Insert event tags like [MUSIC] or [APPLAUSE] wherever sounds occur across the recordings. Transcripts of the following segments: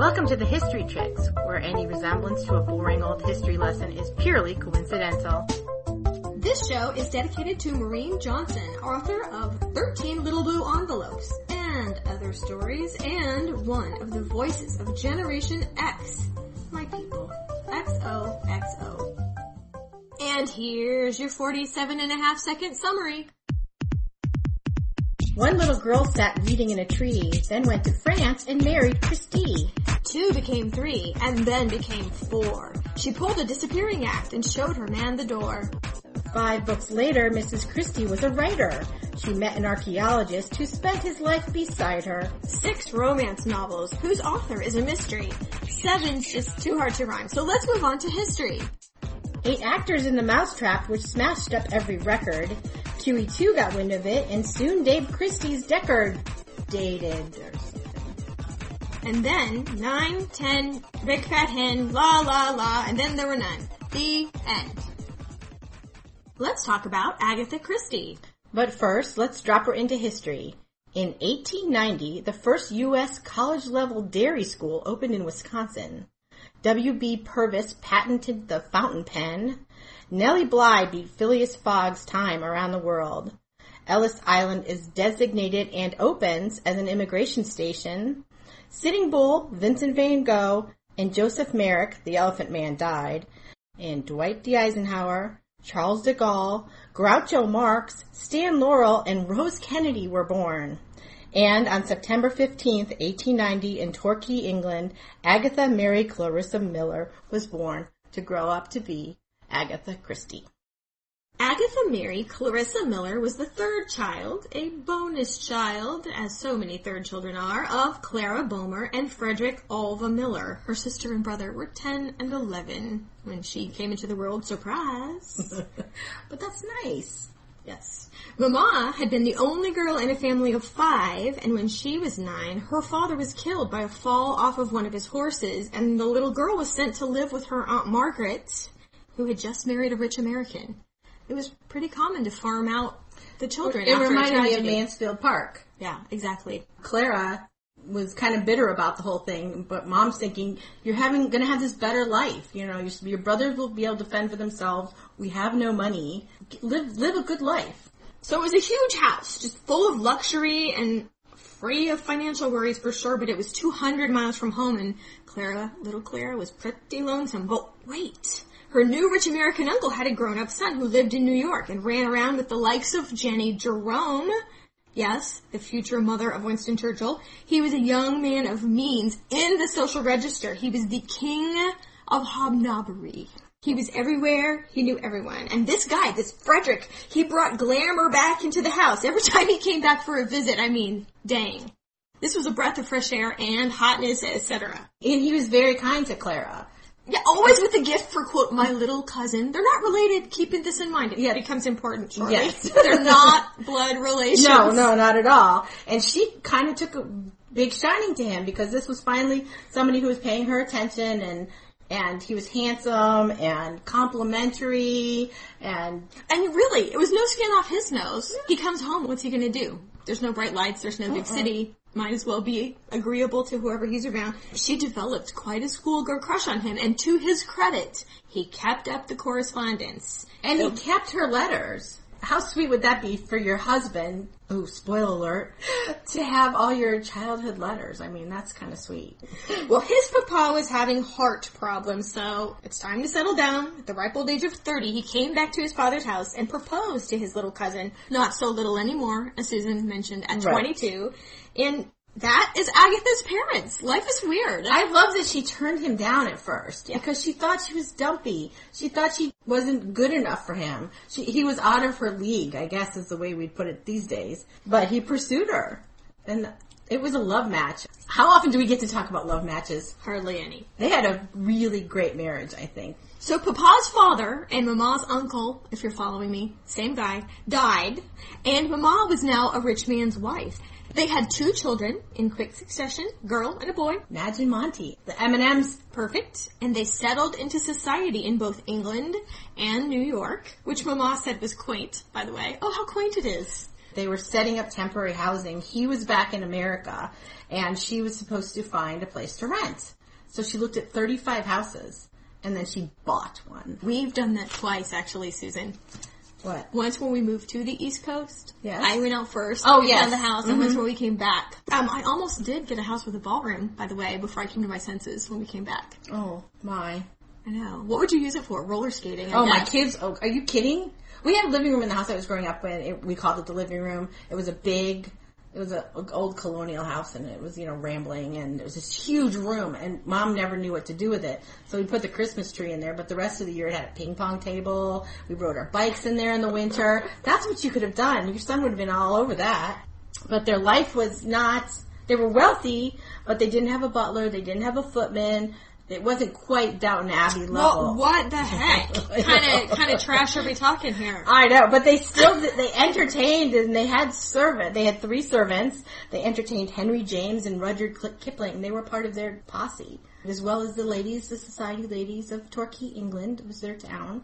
Welcome to the History Chicks, where any resemblance to a boring old history lesson is purely coincidental. This show is dedicated to Maureen Johnson, author of 13 Little Blue Envelopes and other stories, and one of the voices of Generation X. My people. XOXO. And here's your 47 and a half second summary. One little girl sat reading in a tree, then went to France and married Christie. Two became three, and then became four. She pulled a disappearing act and showed her man the door. Five books later, Mrs. Christie was a writer. She met an archaeologist who spent his life beside her. Six romance novels whose author is a mystery. Seven's just too hard to rhyme, so let's move on to history. Eight actors in The Mousetrap, which smashed up every record. QE2 got wind of it, and soon Dame Christie's Deckard dated or. And then, nine, ten, big fat hen, la la la, and then there were none. The end. Let's talk about Agatha Christie. But first, let's drop her into history. In 1890, the first U.S. college-level dairy school opened in Wisconsin. W.B. Purvis patented the fountain pen. Nellie Bly beat Phileas Fogg's time around the world. Ellis Island is designated and opens as an immigration station. Sitting Bull, Vincent van Gogh, and Joseph Merrick, the Elephant Man, died. And Dwight D. Eisenhower, Charles de Gaulle, Groucho Marx, Stan Laurel, and Rose Kennedy were born. And on September 15th, 1890, in Torquay, England, Agatha Mary Clarissa Miller was born to grow up to be Agatha Christie. Agatha Mary Clarissa Miller was the third child, a bonus child, as so many third children are, of Clara Boehmer and Frederick Alvah Miller. Her sister and brother were 10 and 11 when she came into the world. Surprise! [LAUGHS] but that's nice. Yes. Mama had been the only girl in a family of five, and when she was nine, her father was killed by a fall off of one of his horses, and the little girl was sent to live with her Aunt Margaret, who had just married a rich American. It was pretty common to farm out the children. It reminded me of. Mansfield Park. Yeah, exactly. Clara was kind of bitter about the whole thing, but mom's thinking, you're having, gonna have this better life. You know, your, your brothers will be able to fend for themselves. We have no money. Live, live a good life. So it was a huge house, just full of luxury and free of financial worries for sure, but it was 200 miles from home and Clara, little Clara, was pretty lonesome. But wait, her new rich American uncle had a grown-up son who lived in New York and ran around with the likes of Jenny Jerome. Yes, the future mother of Winston Churchill. He was a young man of means in the social register. He was the king of hobnobbery. He was everywhere. He knew everyone. And this guy, this Frederick, he brought glamour back into the house. Every [LAUGHS] time he came back for a visit, I mean, dang. This was a breath of fresh air and hotness, etc. And he was very kind to Clara. Yeah, always with a gift for quote, my little cousin. They're not related, keeping this in mind. It Yeah. becomes important shortly. Yes. [LAUGHS] They're not blood relations. No, no, not at all. And she kind of took a big shining to him because this was finally somebody who was paying her attention and and he was handsome and complimentary and And really, it was no skin off his nose. He comes home, what's he gonna do? There's no bright lights, there's no big city. Might as well be agreeable to whoever he's around. She developed quite a schoolgirl crush on him, and to his credit, he kept up the correspondence. and he kept her letters. How sweet would that be for your husband? Oh, spoiler alert! To have all your childhood letters. I mean, that's kind of sweet. Well, his papa was having heart problems, so it's time to settle down. At the ripe old age of 30, he came back to his father's house and proposed to his little cousin, not so little anymore, as Susan mentioned, at Right. 22. And that is Agatha's parents. Life is weird. I love that she turned him down at first because she thought she was dumpy. She thought she wasn't good enough for him. She, he was out of her league, I guess is the way we'd put it these days. But he pursued her. And it was a love match. How often do we get to talk about love matches? Hardly any. They had a really great marriage, I think. So Papa's father and Mama's uncle, if you're following me, same guy, died, and Mama was now a rich man's wife. They had two children in quick succession, girl and a boy. Madge and Monty. The M&Ms. Perfect. And they settled into society in both England and New York, which Mama said was quaint, by the way. Oh, how quaint it is. They were setting up temporary housing. He was back in America and she was supposed to find a place to rent. So she looked at 35 houses and then she bought one. We've done that twice, actually, Susan. What? Once when we moved to the East Coast. Yes. I went out first. Oh, yeah. the house, and once when we came back. Um, I almost did get a house with a ballroom, by the way, before I came to my senses when we came back. Oh my. I know. What would you use it for? Roller skating. I Oh, my kids. Oh, are you kidding? We had a living room in the house I was growing up in. It, we called it the living room. It was a big, it was a, a old colonial house and it was, you know, rambling and it was this huge room and mom never knew what to do with it. So we put the Christmas tree in there, but the rest of the year it had a ping pong table. We rode our bikes in there in the winter. That's what you could have done. Your son would have been all over that. But their life was not, they were wealthy, but they didn't have a butler. They didn't have a footman. It wasn't quite Downton Abbey level. Well, what the heck? kind of, kind of trash are we talking here? I know, but they still they entertained and they had servant. They had three servants. They entertained Henry James and Rudyard Kipling. They were part of their posse, as well as the ladies, the society ladies of Torquay, England, was their town,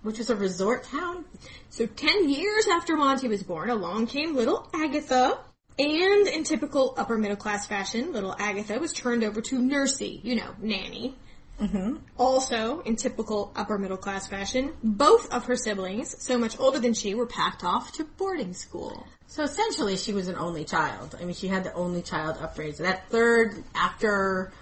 which was a resort town. So ten years after Monty was born, along came little Agatha. And in typical upper middle class fashion, little Agatha was turned over to Nursey, you know, nanny. Mm-hmm. Also, in typical upper middle class fashion, both of her siblings, so much older than she, were packed off to boarding school. So essentially, she was an only child. I mean, she had the only child upraised. That third, after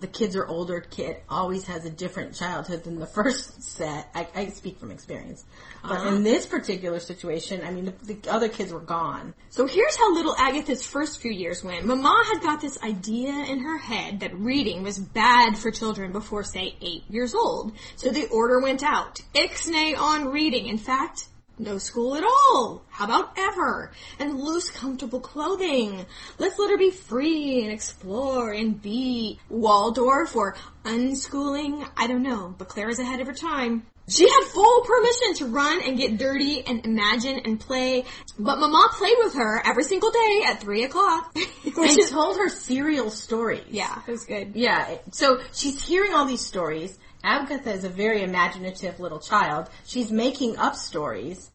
the kids are older, kid always has a different childhood than the first set. I, I speak from experience. But uh-huh. in this particular situation, I mean, the, the other kids were gone. So here's how little Agatha's first few years went. Mama had got this idea in her head that reading was bad for children before, say, eight years old. So the order went out. Ixnay on reading. In fact, no school at all. How about ever? And loose, comfortable clothing. Let's let her be free and explore and be Waldorf or unschooling. I don't know, but Claire is ahead of her time. She had full permission to run and get dirty and imagine and play, but Mama played with her every single day at three o'clock. [LAUGHS] And told her serial stories. yeah, it was good. Yeah, so she's hearing all these stories. Agatha is a very imaginative little child. She's making up stories,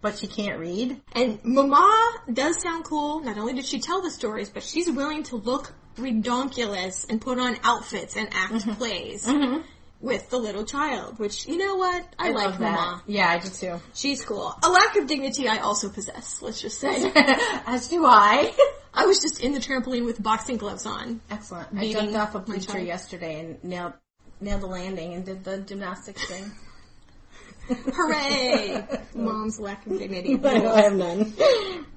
but she can't read. And Mama does sound cool. Not only did she tell the stories, but she's willing to look redonkulous and put on outfits and act Mm-hmm. plays with the little child. Which you know what, I, like love that. Yeah, I do too. She's cool. A lack of dignity I also possess. Let's just say. [LAUGHS] As do I. I was just in the trampoline with boxing gloves on. Excellent. I jumped off a bleacher yesterday and nailed nailed the landing and did the gymnastics thing. [LAUGHS] Hooray! Mom's lack of dignity. [LAUGHS] I have none.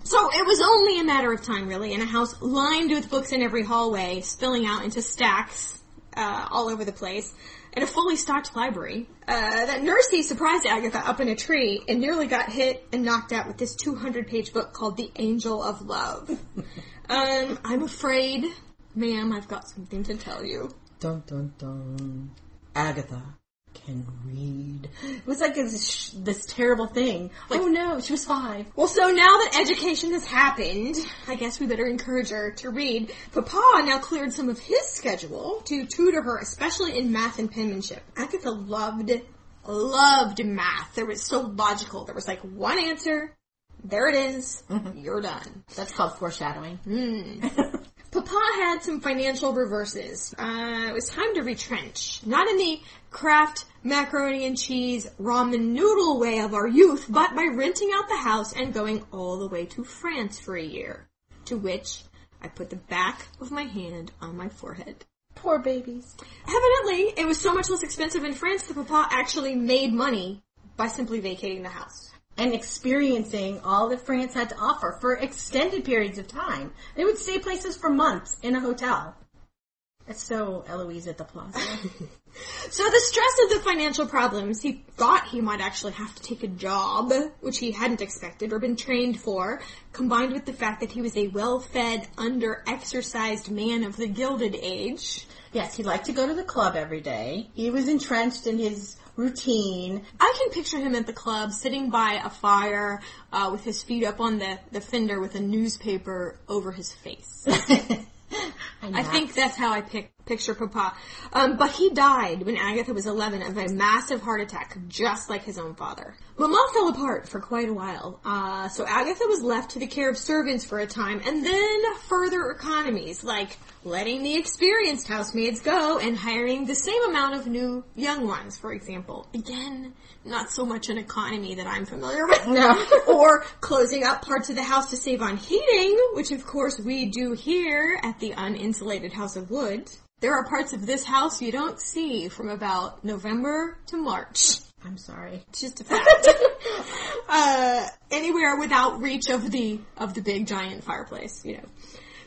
So it was only a matter of time, really, in a house lined with books in every hallway, spilling out into stacks uh, all over the place, and a fully stocked library. Uh, that Nursey surprised Agatha up in a tree and nearly got hit and knocked out with this 200-page book called The Angel of Love. [LAUGHS] um, I'm afraid, ma'am, I've got something to tell you. Dun dun dun. Agatha can read. It was like this, this terrible thing. oh no, she was five. Well, so now that education has happened, I guess we better encourage her to read. Papa now cleared some of his schedule to tutor her, especially in math and penmanship. Agatha loved, loved math. There was so logical. There was like one answer. There it is. Mm-hmm. You're done. That's called foreshadowing. Hmm. [LAUGHS] Papa had some financial reverses. Uh, it was time to retrench. Not in the craft macaroni and cheese ramen noodle way of our youth, but by renting out the house and going all the way to France for a year. To which I put the back of my hand on my forehead. Poor babies. Evidently, it was so much less expensive in France that Papa actually made money by simply vacating the house. And experiencing all that France had to offer for extended periods of time. They would stay places for months in a hotel. It's so Eloise at the Plaza. [LAUGHS] So the stress of the financial problems, he thought he might actually have to take a job, which he hadn't expected or been trained for, combined with the fact that he was a well-fed, under-exercised man of the Gilded Age. yes, he liked to go to the club every day. He was entrenched in his routine. I can picture him at the club, sitting by a fire, uh, with his feet up on the, the fender with a newspaper over his face. [LAUGHS] I I think that's how I pic- Picture Papa. Um, but he died when Agatha was 11 of a massive heart attack, just like his own father. Mama fell apart for quite a while, uh, so Agatha was left to the care of servants for a time, and then further economies, like letting the experienced housemaids go and hiring the same amount of new young ones, for example. Again, not so much an economy that I'm familiar with. [LAUGHS] No. [LAUGHS] or closing up parts of the house to save on heating, which of course we do here at the uninsulated House of Wood. There are parts of this house you don't see from about November to March. I'm sorry. It's just a fact. [LAUGHS] uh, anywhere without reach of the of the big giant fireplace, you know.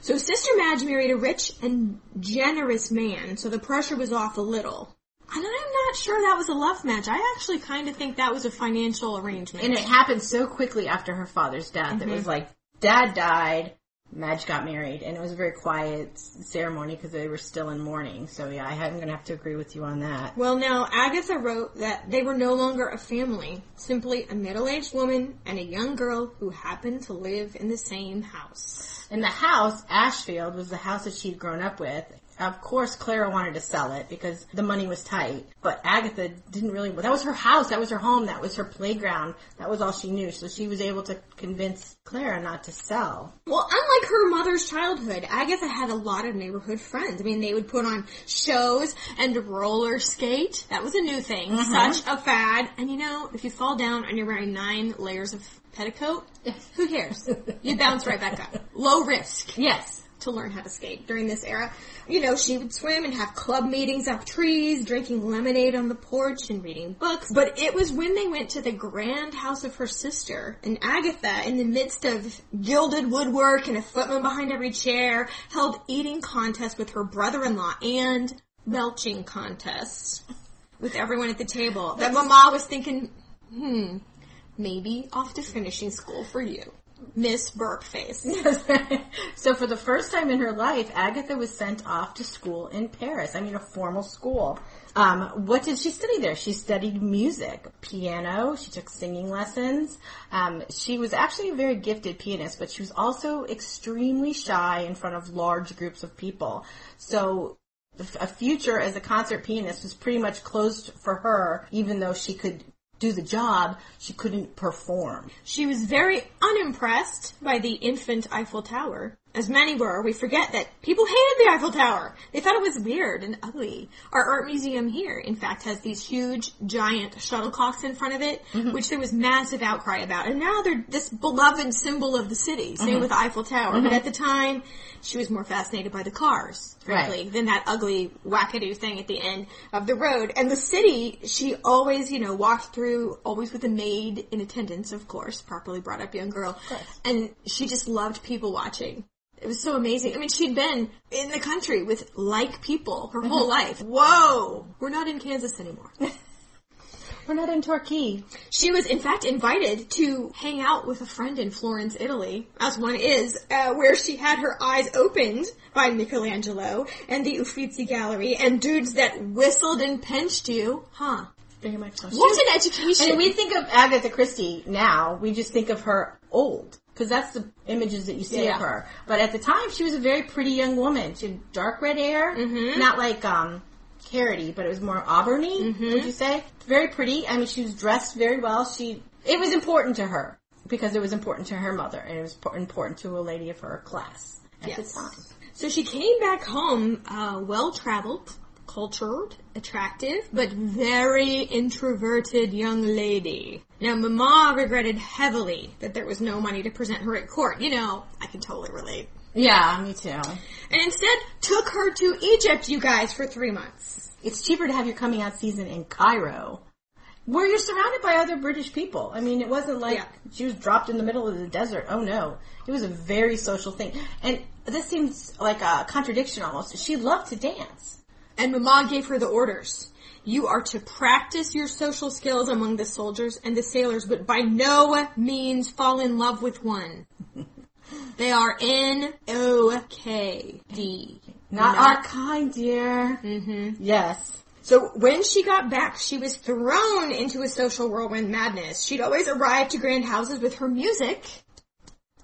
So Sister Madge married a rich and generous man, so the pressure was off a little. And I'm not sure that was a love match. I actually kind of think that was a financial arrangement. And it happened so quickly after her father's death. It was like, dad died, Madge got married, and it was a very quiet ceremony because they were still in mourning. So yeah, I- I'm gonna have to agree with you on that. Well, now, Agatha wrote that they were no longer a family, simply a middle-aged woman and a young girl who happened to live in the same house. And the house, Ashfield, was the house that she'd grown up with. Of course, Clara wanted to sell it because the money was tight. But Agatha didn't really, that was her house, that was her home, that was her playground, that was all she knew. So she was able to convince Clara not to sell. Well, unlike her mother's childhood, Agatha had a lot of neighborhood friends. I mean, they would put on shows and roller skate. That was a new thing. Mm-hmm. Such a fad. And you know, if you fall down and you're wearing nine layers of petticoat, who cares? [LAUGHS] You bounce right back up. Low risk. Yes. To learn how to skate during this era. You know, she would swim and have club meetings up trees, drinking lemonade on the porch and reading books. But it was when they went to the grand house of her sister and Agatha in the midst of gilded woodwork and a footman behind every chair held eating contests with her brother-in-law and belching contests with everyone at the table. That mama was thinking, hmm, maybe off to finishing school for you. Miss Burp Face. [LAUGHS] so for the first time in her life, Agatha was sent off to school in Paris. I mean, a formal school. Um, what did she study there? She studied music, piano. She took singing lessons. Um, she was actually a very gifted pianist, but she was also extremely shy in front of large groups of people. So a future as a concert pianist was pretty much closed for her, even though she could do the job, she couldn't perform. She was very unimpressed by the infant Eiffel Tower. As many were, we forget that people hated the Eiffel Tower. They thought it was weird and ugly. Our art museum here, in fact, has these huge, giant shuttlecocks in front of it, mm-hmm. which there was massive outcry about. And now they're this beloved symbol of the city. Same mm-hmm. with the Eiffel Tower. But mm-hmm. at the time, she was more fascinated by the cars, frankly, Right. than that ugly wackadoo thing at the end of the road. And the city, she always, you know, walked through, always with a maid in attendance, of course, properly brought up young girl. And she just loved people watching. It was so amazing. I mean, she'd been in the country with like people her whole life. Whoa! We're not in Kansas anymore. [LAUGHS] We're not in Torquay. She was, in fact, invited to hang out with a friend in Florence, Italy, as one is, uh, where she had her eyes opened by Michelangelo and the Uffizi Gallery and dudes that whistled and pinched you. Huh. Very much so. What an education. And we think of Agatha Christie now, we just think of her old. Because that's the images that you see Yeah. of her. But at the time, she was a very pretty young woman. She had dark red hair, Mm-hmm. not like um, Carity, but it was more auburny. Mm-hmm. Would you say? Very pretty. I mean, she was dressed very well. She it was important to her because it was important to her mother, and it was important to a lady of her class at Yes. the time. So she came back home, uh, well traveled, cultured, attractive, but very introverted young lady. Now, Mama regretted heavily that there was no money to present her at court. You know, I can totally relate. Yeah, me too. And instead took her to Egypt, you guys, for three months. It's cheaper to have your coming out season in Cairo, where you're surrounded by other British people. I mean, it wasn't like Yeah. she was dropped in the middle of the desert. Oh no, it was a very social thing. And this seems like a contradiction almost. She loved to dance. And Mama gave her the orders. You are to practice your social skills among the soldiers and the sailors, but by no means fall in love with one. [LAUGHS] They are N-O-K-D. Not our kind, dear. Mm-hmm. Yes. So when she got back, she was thrown into a social whirlwind madness. She'd always arrive to grand houses with her music,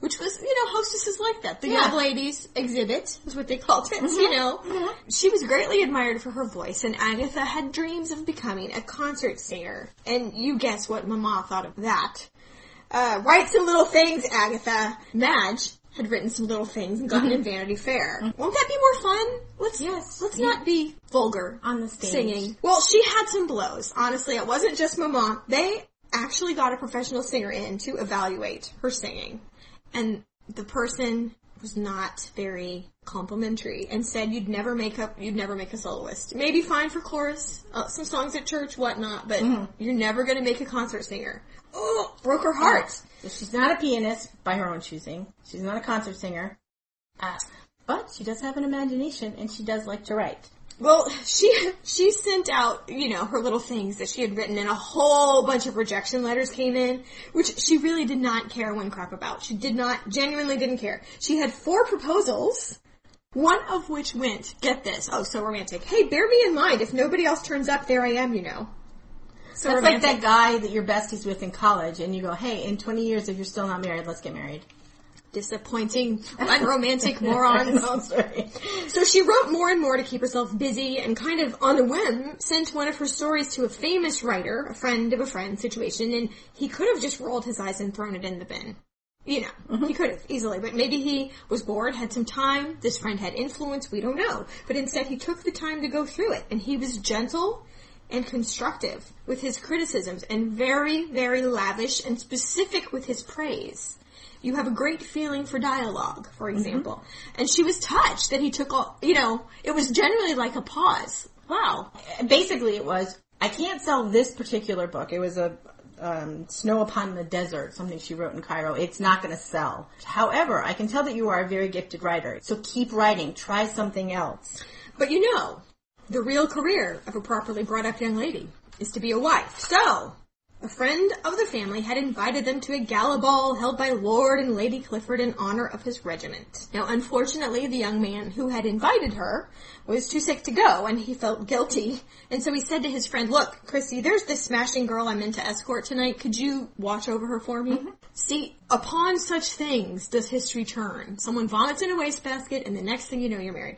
which was, you know, hostesses like that. The Yeah. young ladies exhibit is what they called it, you mm-hmm. know. Mm-hmm. She was greatly admired for her voice, and Agatha had dreams of becoming a concert singer. And you guess what Mama thought of that. Uh, write some little things, Agatha. Madge had written some little things and gotten in mm-hmm. Vanity Fair. Won't that be more fun? Let's, Yes. let's Yeah. not be vulgar On the stage. singing. Well, she had some blows. Honestly, it wasn't just Mama. They actually got a professional singer in to evaluate her singing. And the person was not very complimentary and said you'd never make up, you'd never make a soloist. Maybe fine for chorus, uh, some songs at church, whatnot, but you're never gonna make a concert singer. Oh, broke her heart. She's not a pianist by her own choosing. She's not a concert singer. Uh, but she does have an imagination and she does like to write. Well, she she sent out, you know, her little things that she had written and a whole bunch of rejection letters came in, which she really did not care one crap about. She did not, genuinely didn't care. She had four proposals, one of which went, get this, oh, so romantic. Hey, bear me in mind, if nobody else turns up, there I am, you know. So That's like that guy that you're besties with in college and you go, hey, in 20 years if you're still not married, let's get married. Disappointing, [LAUGHS] unromantic morons. [LAUGHS] So she wrote more and more to keep herself busy and kind of on a whim sent one of her stories to a famous writer, a friend of a friend situation, and he could have just rolled his eyes and thrown it in the bin. You know, mm-hmm. he could have easily, but maybe he was bored, had some time, this friend had influence, we don't know. But instead he took the time to go through it and he was gentle and constructive with his criticisms and very, very lavish and specific with his praise. You have a great feeling for dialogue, for example. And she was touched that he took all, you know, it was genuinely like a pause. Wow. Basically it was, I can't sell this particular book. It was a um, Snow Upon the Desert, something she wrote in Cairo. It's not going to sell. However, I can tell that you are a very gifted writer. So keep writing. Try something else. But you know, the real career of a properly brought up young lady is to be a wife. So, a friend of the family had invited them to a gala ball held by Lord and Lady Clifford in honor of his regiment. Now, unfortunately, the young man who had invited her was too sick to go and he felt guilty. And so he said to his friend, look, Chrissy, there's this smashing girl I'm in to escort tonight. Could you watch over her for me? Mm-hmm. See, upon such things does history turn. Someone vomits in a wastebasket and the next thing you know, you're married.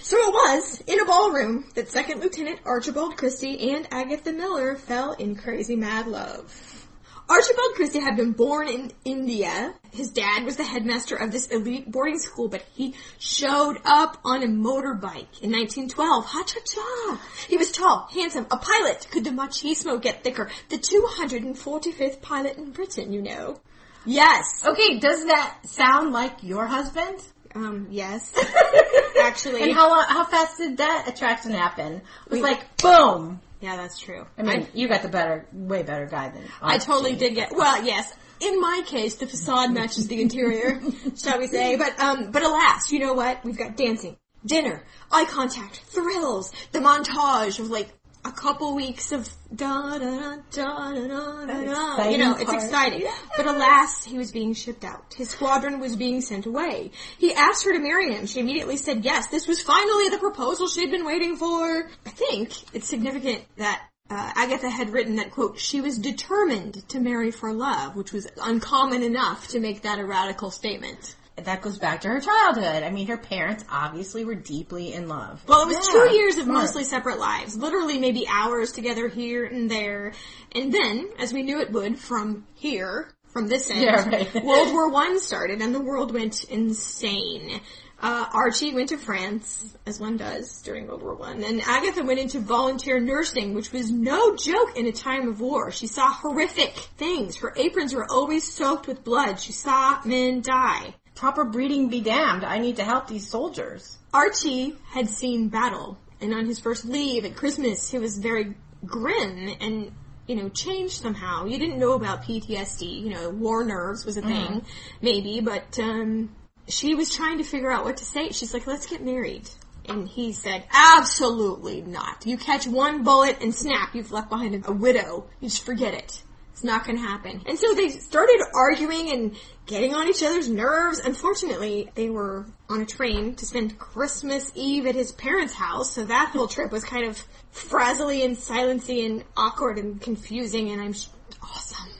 So it was in a ballroom that Second Lieutenant Archibald Christie and Agatha Miller fell in crazy mad love. Archibald Christie had been born in India. His dad was the headmaster of this elite boarding school, but he showed up on a motorbike in 1912. Ha cha cha! He was tall, handsome, a pilot. Could the machismo get thicker? The 245th pilot in Britain, you know. Yes. Okay, does that sound like your husband? Um, yes. [LAUGHS] Actually. And how how fast did that attraction happen? It was like boom. yeah, that's true. I mean, you got the better, way better guy than I totally did get. Well, yes. In my case, the facade matches the interior, [LAUGHS] shall we say? But um, but alas, you know what? We've got dancing, dinner, eye contact, thrills, the montage of like a couple weeks of da da da da da da. You know, exciting it's part. exciting. But alas, he was being shipped out. His squadron was being sent away. He asked her to marry him. She immediately said yes. This was finally the proposal she'd been waiting for. I think it's significant that uh, Agatha had written that quote, she was determined to marry for love, which was uncommon enough to make that a radical statement. That goes back to her childhood. I mean, her parents obviously were deeply in love. Well, it was Yeah, two years of mostly separate lives, literally maybe hours together here and there, and then, as we knew it would from here, from this end, Yeah, right. [LAUGHS] World War One started and the world went insane. Uh, Archie went to France, as one does during World War One, and Agatha went into volunteer nursing, which was no joke in a time of war. She saw horrific things. Her aprons were always soaked with blood. She saw men die. Proper breeding be damned. I need to help these soldiers. Archie had seen battle, and on his first leave at Christmas, he was very grim and, you know, changed somehow. You didn't know about PTSD, you know, war nerves was a thing, maybe, but, um, she was trying to figure out what to say. She's like, let's get married. And he said, absolutely not. You catch one bullet and snap, you've left behind a, a widow. You just forget it. It's not gonna happen. And so they started arguing and getting on each other's nerves. Unfortunately, they were on a train to spend Christmas Eve at his parents' house, so that whole trip was kind of frazzly and silency and awkward and confusing, and I'm sh- awesome.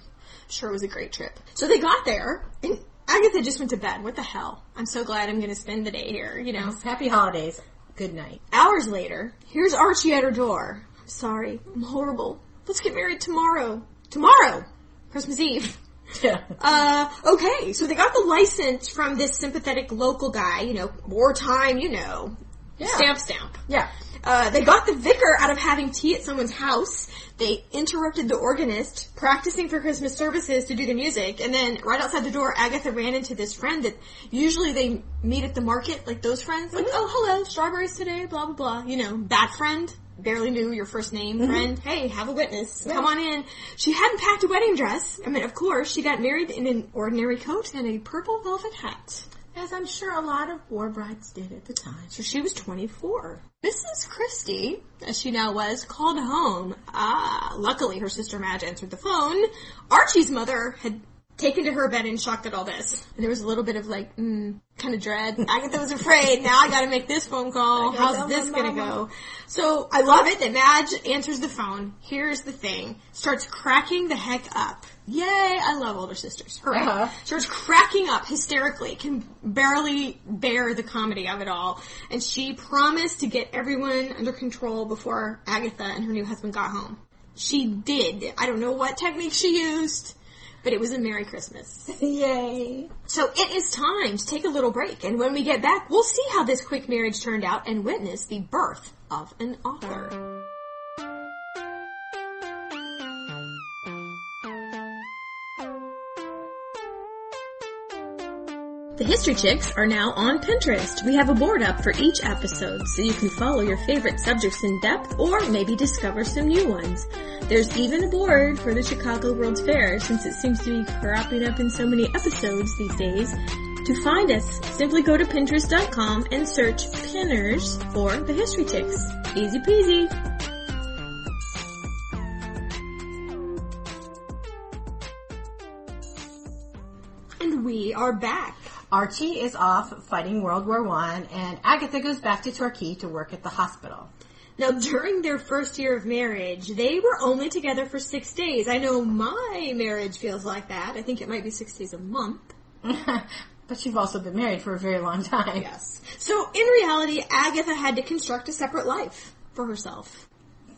Sure it was a great trip. So they got there, and Agatha just went to bed. What the hell? I'm so glad I'm going to spend the day here, you know. Happy holidays. Good night. Hours later, here's Archie at her door. I'm sorry. I'm horrible. Let's get married tomorrow. Tomorrow! Christmas Eve. [LAUGHS] Yeah. Uh, okay, so they got the license from this sympathetic local guy, you know, wartime, you know. Yeah. Stamp stamp. Yeah. Uh, they got the vicar out of having tea at someone's house. They interrupted the organist practicing for Christmas services to do the music, and then right outside the door, Agatha ran into this friend that usually they meet at the market, like those friends, like, oh hello, strawberries today, blah blah blah. You know, that friend. Barely knew your first name, friend. Hey, have a witness. Come on in. She hadn't packed a wedding dress. I mean, of course, she got married in an ordinary coat and a purple velvet hat. As I'm sure a lot of war brides did at the time. So she was 24. Mrs. Christie, as she now was, called home. Ah, luckily her sister Madge answered the phone. Archie's mother had taken to her bed and shocked at all this. And there was a little bit of like, mm, kind of dread. Agatha was afraid. Now I gotta make this phone call. How's this gonna go? So I love it that Madge answers the phone. Here's the thing. Starts cracking the heck up. Yay! I love older sisters. Hooray. Uh-huh. Starts cracking up hysterically. Can barely bear the comedy of it all. And she promised to get everyone under control before Agatha and her new husband got home. She did. I don't know what technique she used, but it was a Merry Christmas. [LAUGHS] Yay. So it is time to take a little break, and when we get back, we'll see how this quick marriage turned out and witness the birth of an author. The History Chicks are now on Pinterest. We have a board up for each episode so you can follow your favorite subjects in depth or maybe discover some new ones. There's even a board for the Chicago World's Fair since it seems to be cropping up in so many episodes these days. To find us, simply go to pinterest.com and search pinners for the History Chicks. Easy peasy. And we are back. Archie is off fighting World War One, and Agatha goes back to Torquay to work at the hospital. Now, during their first year of marriage, they were only together for six days. I know my marriage feels like that. I think it might be six days a month. [LAUGHS] but you've also been married for a very long time. Yes. So, in reality, Agatha had to construct a separate life for herself.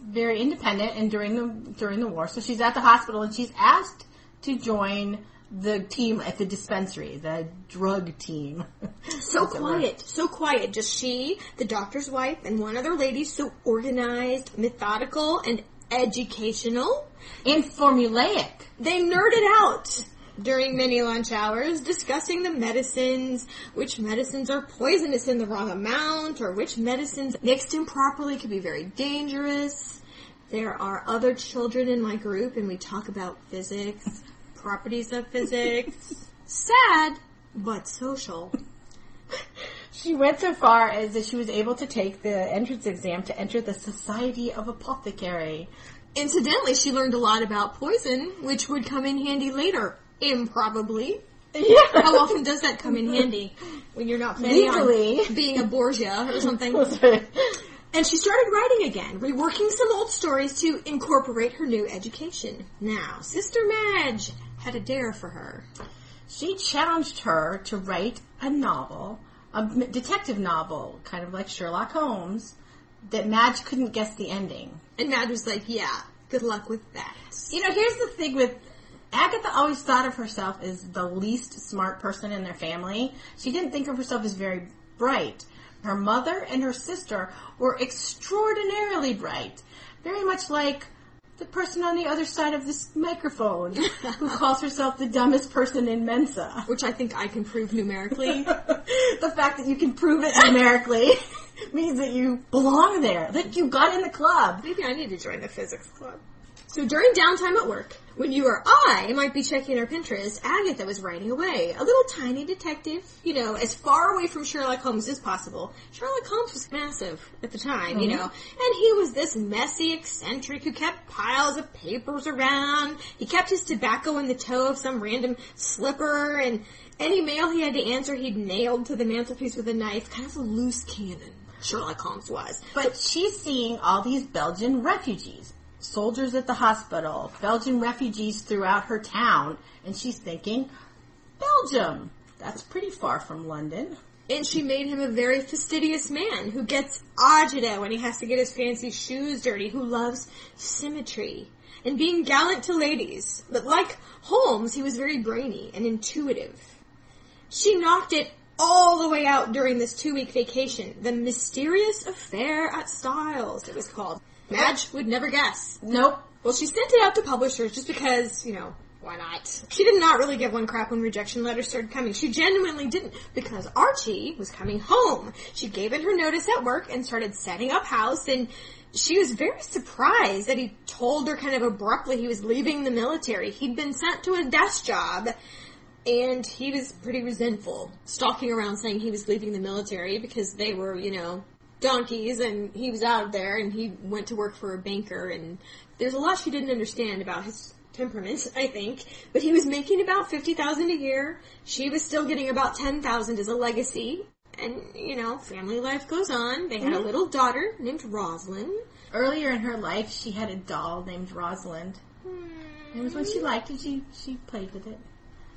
Very independent, and during the during the war, so she's at the hospital, and she's asked to join the team at the dispensary, the drug team. [LAUGHS] So As it were. quiet, so quiet. Just she, the doctor's wife, and one other lady, so organized, methodical, and educational. and formulaic. They nerded out during many lunch hours discussing the medicines, which medicines are poisonous in the wrong amount, or which medicines mixed improperly could be very dangerous. There are other children in my group and we talk about physics, properties of physics. Sad, but social. She went so far as that she was able to take the entrance exam to enter the Society of Apothecary. Incidentally, she learned a lot about poison, which would come in handy later. Improbably. Yeah. How often does that come in handy when you're not Legally. being a Borgia or something? [LAUGHS] And she started writing again, reworking some old stories to incorporate her new education. Now, Sister Madge had a dare for her. she challenged her to write a novel, a detective novel, kind of like Sherlock Holmes, that Madge couldn't guess the ending. And Madge was like, yeah, good luck with that. You know, here's the thing with Agatha always thought of herself as the least smart person in their family. She didn't think of herself as very bright. Her mother and her sister were extraordinarily bright. Very much like the person on the other side of this microphone who [LAUGHS] calls herself the dumbest person in Mensa. Which I think I can prove numerically. [LAUGHS] the fact that you can prove it numerically [LAUGHS] means that you belong there, that you got in the club. Maybe I need to join the physics club. So during downtime at work, when you or I might be checking our Pinterest, Agatha was writing away. A little tiny detective, you know, as far away from Sherlock Holmes as possible. Sherlock Holmes was massive at the time, you mm-hmm. know, and he was this messy eccentric who kept piles of papers around. He kept his tobacco in the toe of some random slipper, and any mail he had to answer he'd nailed to the mantelpiece with a knife. Kind of a loose cannon. Sherlock Holmes was. But she's seeing all these Belgian refugees, soldiers at the hospital, Belgian refugees throughout her town, and she's thinking, Belgium. That's pretty far from London. And she made him a very fastidious man who gets agita when he has to get his fancy shoes dirty, who loves symmetry and being gallant to ladies. But like Holmes, he was very brainy and intuitive. She knocked it all the way out during this two week vacation. The Mysterious Affair at Styles, it was called. Madge would never guess. Nope. Well, she sent it out to publishers just because, you know, why not? She did not really give one crap when rejection letters started coming. She genuinely didn't because Archie was coming home. She gave in her notice at work and started setting up house and she was very surprised that he told her kind of abruptly he was leaving the military. He'd been sent to a desk job and he was pretty resentful, stalking around saying he was leaving the military because they were, you know, donkeys and he was out of there and he went to work for a banker and there's a lot she didn't understand about his temperament, [LAUGHS] I think. But he was making about fifty thousand a year. She was still getting about ten thousand as a legacy. And, you know, family life goes on. They had a mm-hmm. little daughter named Rosalind. Earlier in her life, she had a doll named Rosalind. Hmm. It was when she liked it, she, she played with it.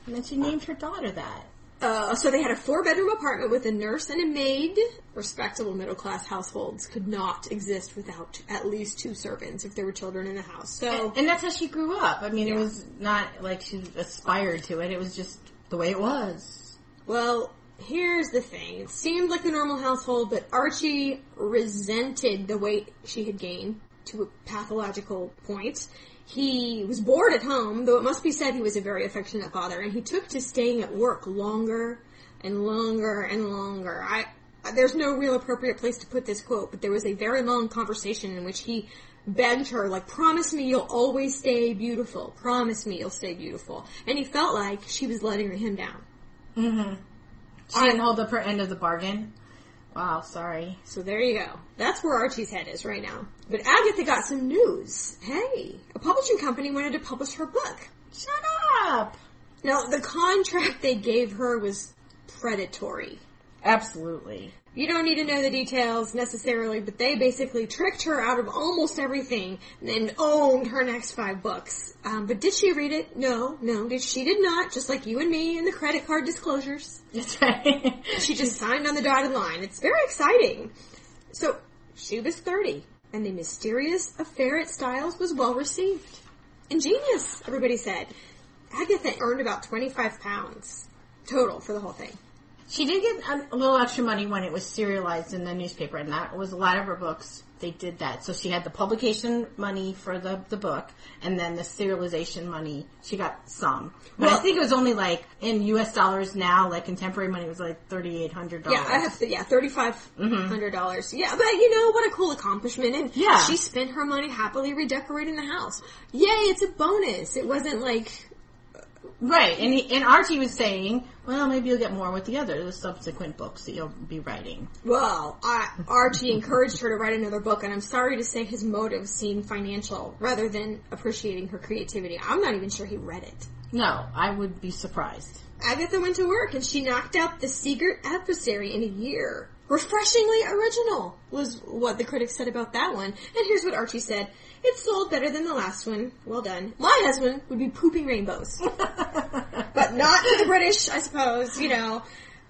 And then she named her daughter that. Uh, so they had a four bedroom apartment with a nurse and a maid. Respectable middle class households could not exist without at least two servants if there were children in the house. So And that's how she grew up. I mean, Yeah. it was not like she aspired to it. It was just the way it was. Well, here's the thing. It seemed like a normal household, but Archie resented the weight she had gained to a pathological point. He was bored at home, though it must be said he was a very affectionate father, and he took to staying at work longer and longer and longer. I, there's no real appropriate place to put this quote, but there was a very long conversation in which he begged her, like, promise me you'll always stay beautiful. Promise me you'll stay beautiful. And he felt like she was letting him down. Mm-hmm. She didn't hold up her end of the bargain. Wow, sorry. So there you go. That's where Archie's head is right now. But Agatha got some news. Hey, a publishing company wanted to publish her book. Shut up! Now, the contract they gave her was predatory. Absolutely. You don't need to know the details necessarily, but they basically tricked her out of almost everything and owned her next five books. Um, but did she read it? No, no. She did not, just like you and me in the credit card disclosures. That's right. [LAUGHS] She just signed on the dotted line. It's very exciting. So, she was 30, and the mysterious affair at Styles was well received. Ingenious, everybody said. Agatha earned about 25 pounds total for the whole thing. She did get a, little extra money when it was serialized in the newspaper, and that was a lot of her books. They did that. So she had the publication money for the, the book, and then the serialization money. She got some. But I think it was only like, in US dollars now, like contemporary money was like $3,800. Yeah, I have to, yeah, thirty-five hundred dollars. Mm-hmm. Yeah, but you know what a cool accomplishment! And Yeah. she spent her money happily redecorating the house. Yay! It's a bonus. It wasn't like Right, and he, and Archie was saying, well, maybe you'll get more with the other, the subsequent books that you'll be writing. Well, I, Archie encouraged her to write another book, and I'm sorry to say his motives seemed financial rather than appreciating her creativity. I'm not even sure he read it. No, I would be surprised. Agatha went to work, and she knocked out The Secret Adversary in a year. Refreshingly original was what the critics said about that one. And here's what Archie said. It sold better than the last one. Well done. My husband would be pooping rainbows. [LAUGHS] but not to the British, I suppose, you know.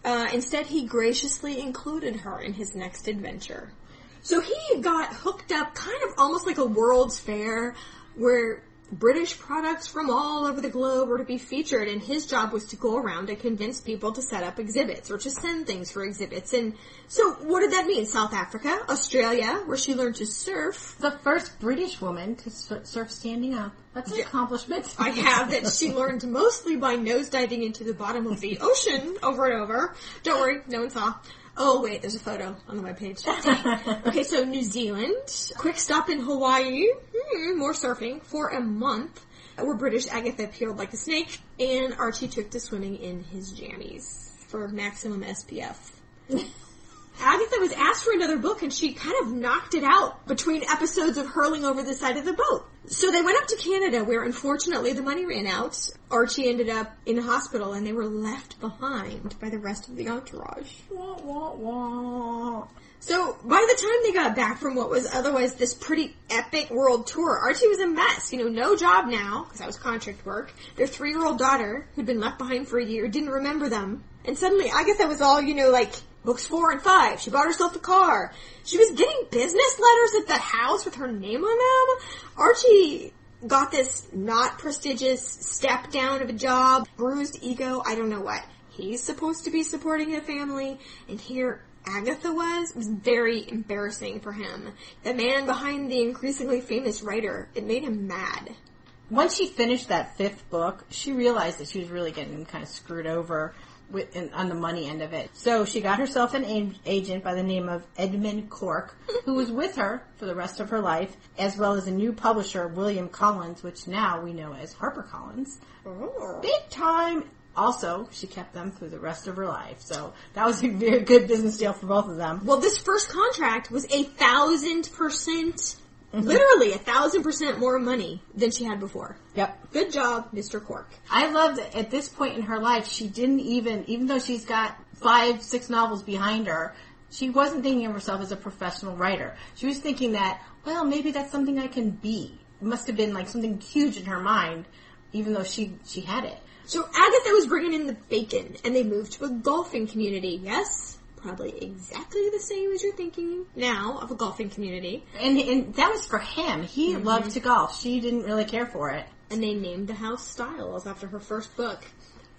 Uh, instead, he graciously included her in his next adventure. So he got hooked up kind of almost like a World's Fair where British products from all over the globe were to be featured and his job was to go around and convince people to set up exhibits or to send things for exhibits. And so what did that mean? South Africa, Australia, where she learned to surf. The first British woman to surf standing up. That's an Yeah. accomplishment. I have that she [LAUGHS] learned mostly by nosediving into the bottom of the ocean over and over. Don't worry, no one saw. Oh wait, there's a photo on the webpage. [LAUGHS] Okay, so New Zealand, quick stop in Hawaii, hmm, more surfing for a month. Where British Agatha peeled like a snake, and Archie took to swimming in his jammies for maximum SPF. [LAUGHS] Agatha was asked for another book and she kind of knocked it out between episodes of hurling over the side of the boat. So they went up to Canada where unfortunately the money ran out. Archie ended up in a hospital and they were left behind by the rest of the entourage. Wah, wah, wah. So by the time they got back from what was otherwise this pretty epic world tour, Archie was a mess. You know, no job now because that was contract work. Their three-year-old daughter, who'd been left behind for a year, didn't remember them, and suddenly Agatha was all you know like books four and five. She bought herself a car. She was getting business letters at the house with her name on them. Archie got this not prestigious step down of a job, bruised ego, I don't know what. He's supposed to be supporting a family, and here Agatha was, was very embarrassing for him. The man behind the increasingly famous writer, it made him mad. Once she finished that fifth book, she realized that she was really getting kind of screwed over with, in, on the money end of it. So she got herself an a- agent by the name of Edmund Cork, who was with her for the rest of her life, as well as a new publisher, William Collins, which now we know as HarperCollins. Big time. Also, she kept them through the rest of her life. So that was a very good business deal for both of them. Well, this first contract was a thousand percent, [LAUGHS] literally a thousand percent more money than she had before. Yep. Good job, Mr. Cork. I love that at this point in her life, she didn't even, even though she's got five, six novels behind her, she wasn't thinking of herself as a professional writer. She was thinking that, well, maybe that's something I can be. It must have been like something huge in her mind, even though she, she had it. So Agatha was bringing in the bacon, and they moved to a golfing community. Yes, probably exactly the same as you're thinking now of a golfing community. And, and that was for him. He mm-hmm. loved to golf. She didn't really care for it. And they named the house Styles after her first book.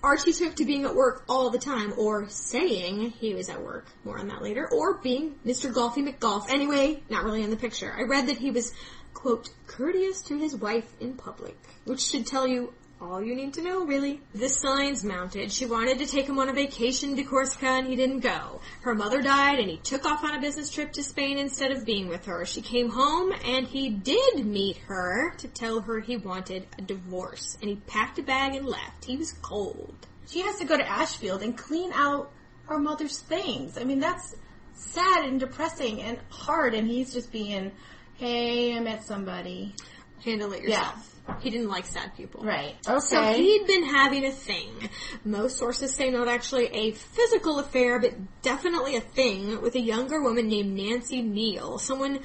Archie took to being at work all the time, or saying he was at work. More on that later. Or being Mr. Golfy McGolf. Anyway, not really in the picture. I read that he was, quote, courteous to his wife in public. Which should tell you all you need to know, really. The signs mounted. She wanted to take him on a vacation to Corsica and he didn't go. Her mother died and he took off on a business trip to Spain instead of being with her. She came home and he did meet her to tell her he wanted a divorce. And he packed a bag and left. He was cold. She has to go to Ashfield and clean out her mother's things. I mean, that's sad and depressing and hard. And he's just being, hey, I met somebody. Handle it yourself. He didn't like sad people. Right. Okay. So he'd been having a thing. Most sources say not actually a physical affair, but definitely a thing with a younger woman named Nancy Neele, someone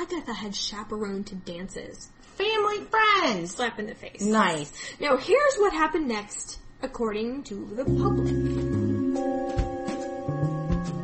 Agatha had chaperoned to dances. Family friends. Slap in the face. Nice. Now here's what happened next, according to the public.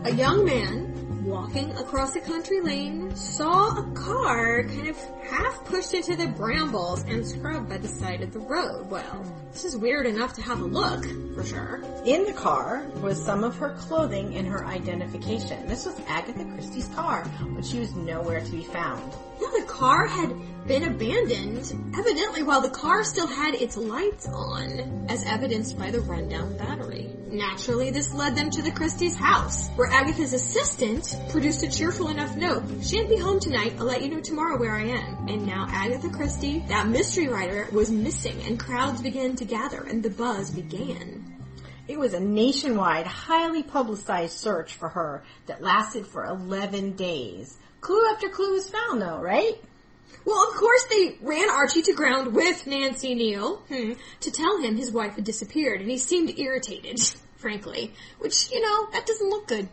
A young man walking across a country lane saw a car kind of half pushed into the brambles and scrubbed by the side of the road. Well, this is weird enough to have a look, for sure. In the car was some of her clothing and her identification. This was Agatha Christie's car, but she was nowhere to be found. Now the car had been abandoned, evidently while the car still had its lights on, as evidenced by the rundown battery. Naturally, this led them to the Christie's house, where Agatha's assistant produced a cheerful enough note. Shan't be home tonight, I'll let you know tomorrow where I am. And now Agatha Christie, that mystery writer, was missing, and crowds began to gather, and the buzz began. It was a nationwide, highly publicized search for her that lasted for 11 days. Clue after clue was found though, right? Well, of course they ran Archie to ground with Nancy Neele hmm, to tell him his wife had disappeared, and he seemed irritated, [LAUGHS] frankly. Which, you know, that doesn't look good.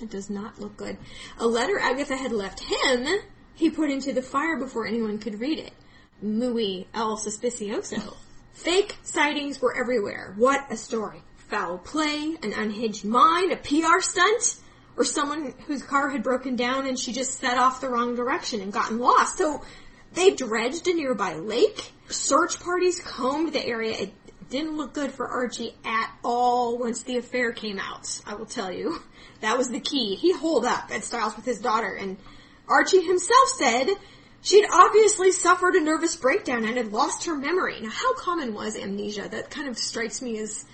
It does not look good. A letter Agatha had left him, he put into the fire before anyone could read it. Muy el suspicioso. Fake sightings were everywhere. What a story. Foul play, an unhinged mind, a PR stunt, or someone whose car had broken down and she just set off the wrong direction and gotten lost. So they dredged a nearby lake. Search parties combed the area. It didn't look good for Archie at all once the affair came out, I will tell you. That was the key. He holed up at Styles with his daughter and Archie himself said she'd obviously suffered a nervous breakdown and had lost her memory. Now how common was amnesia? That kind of strikes me as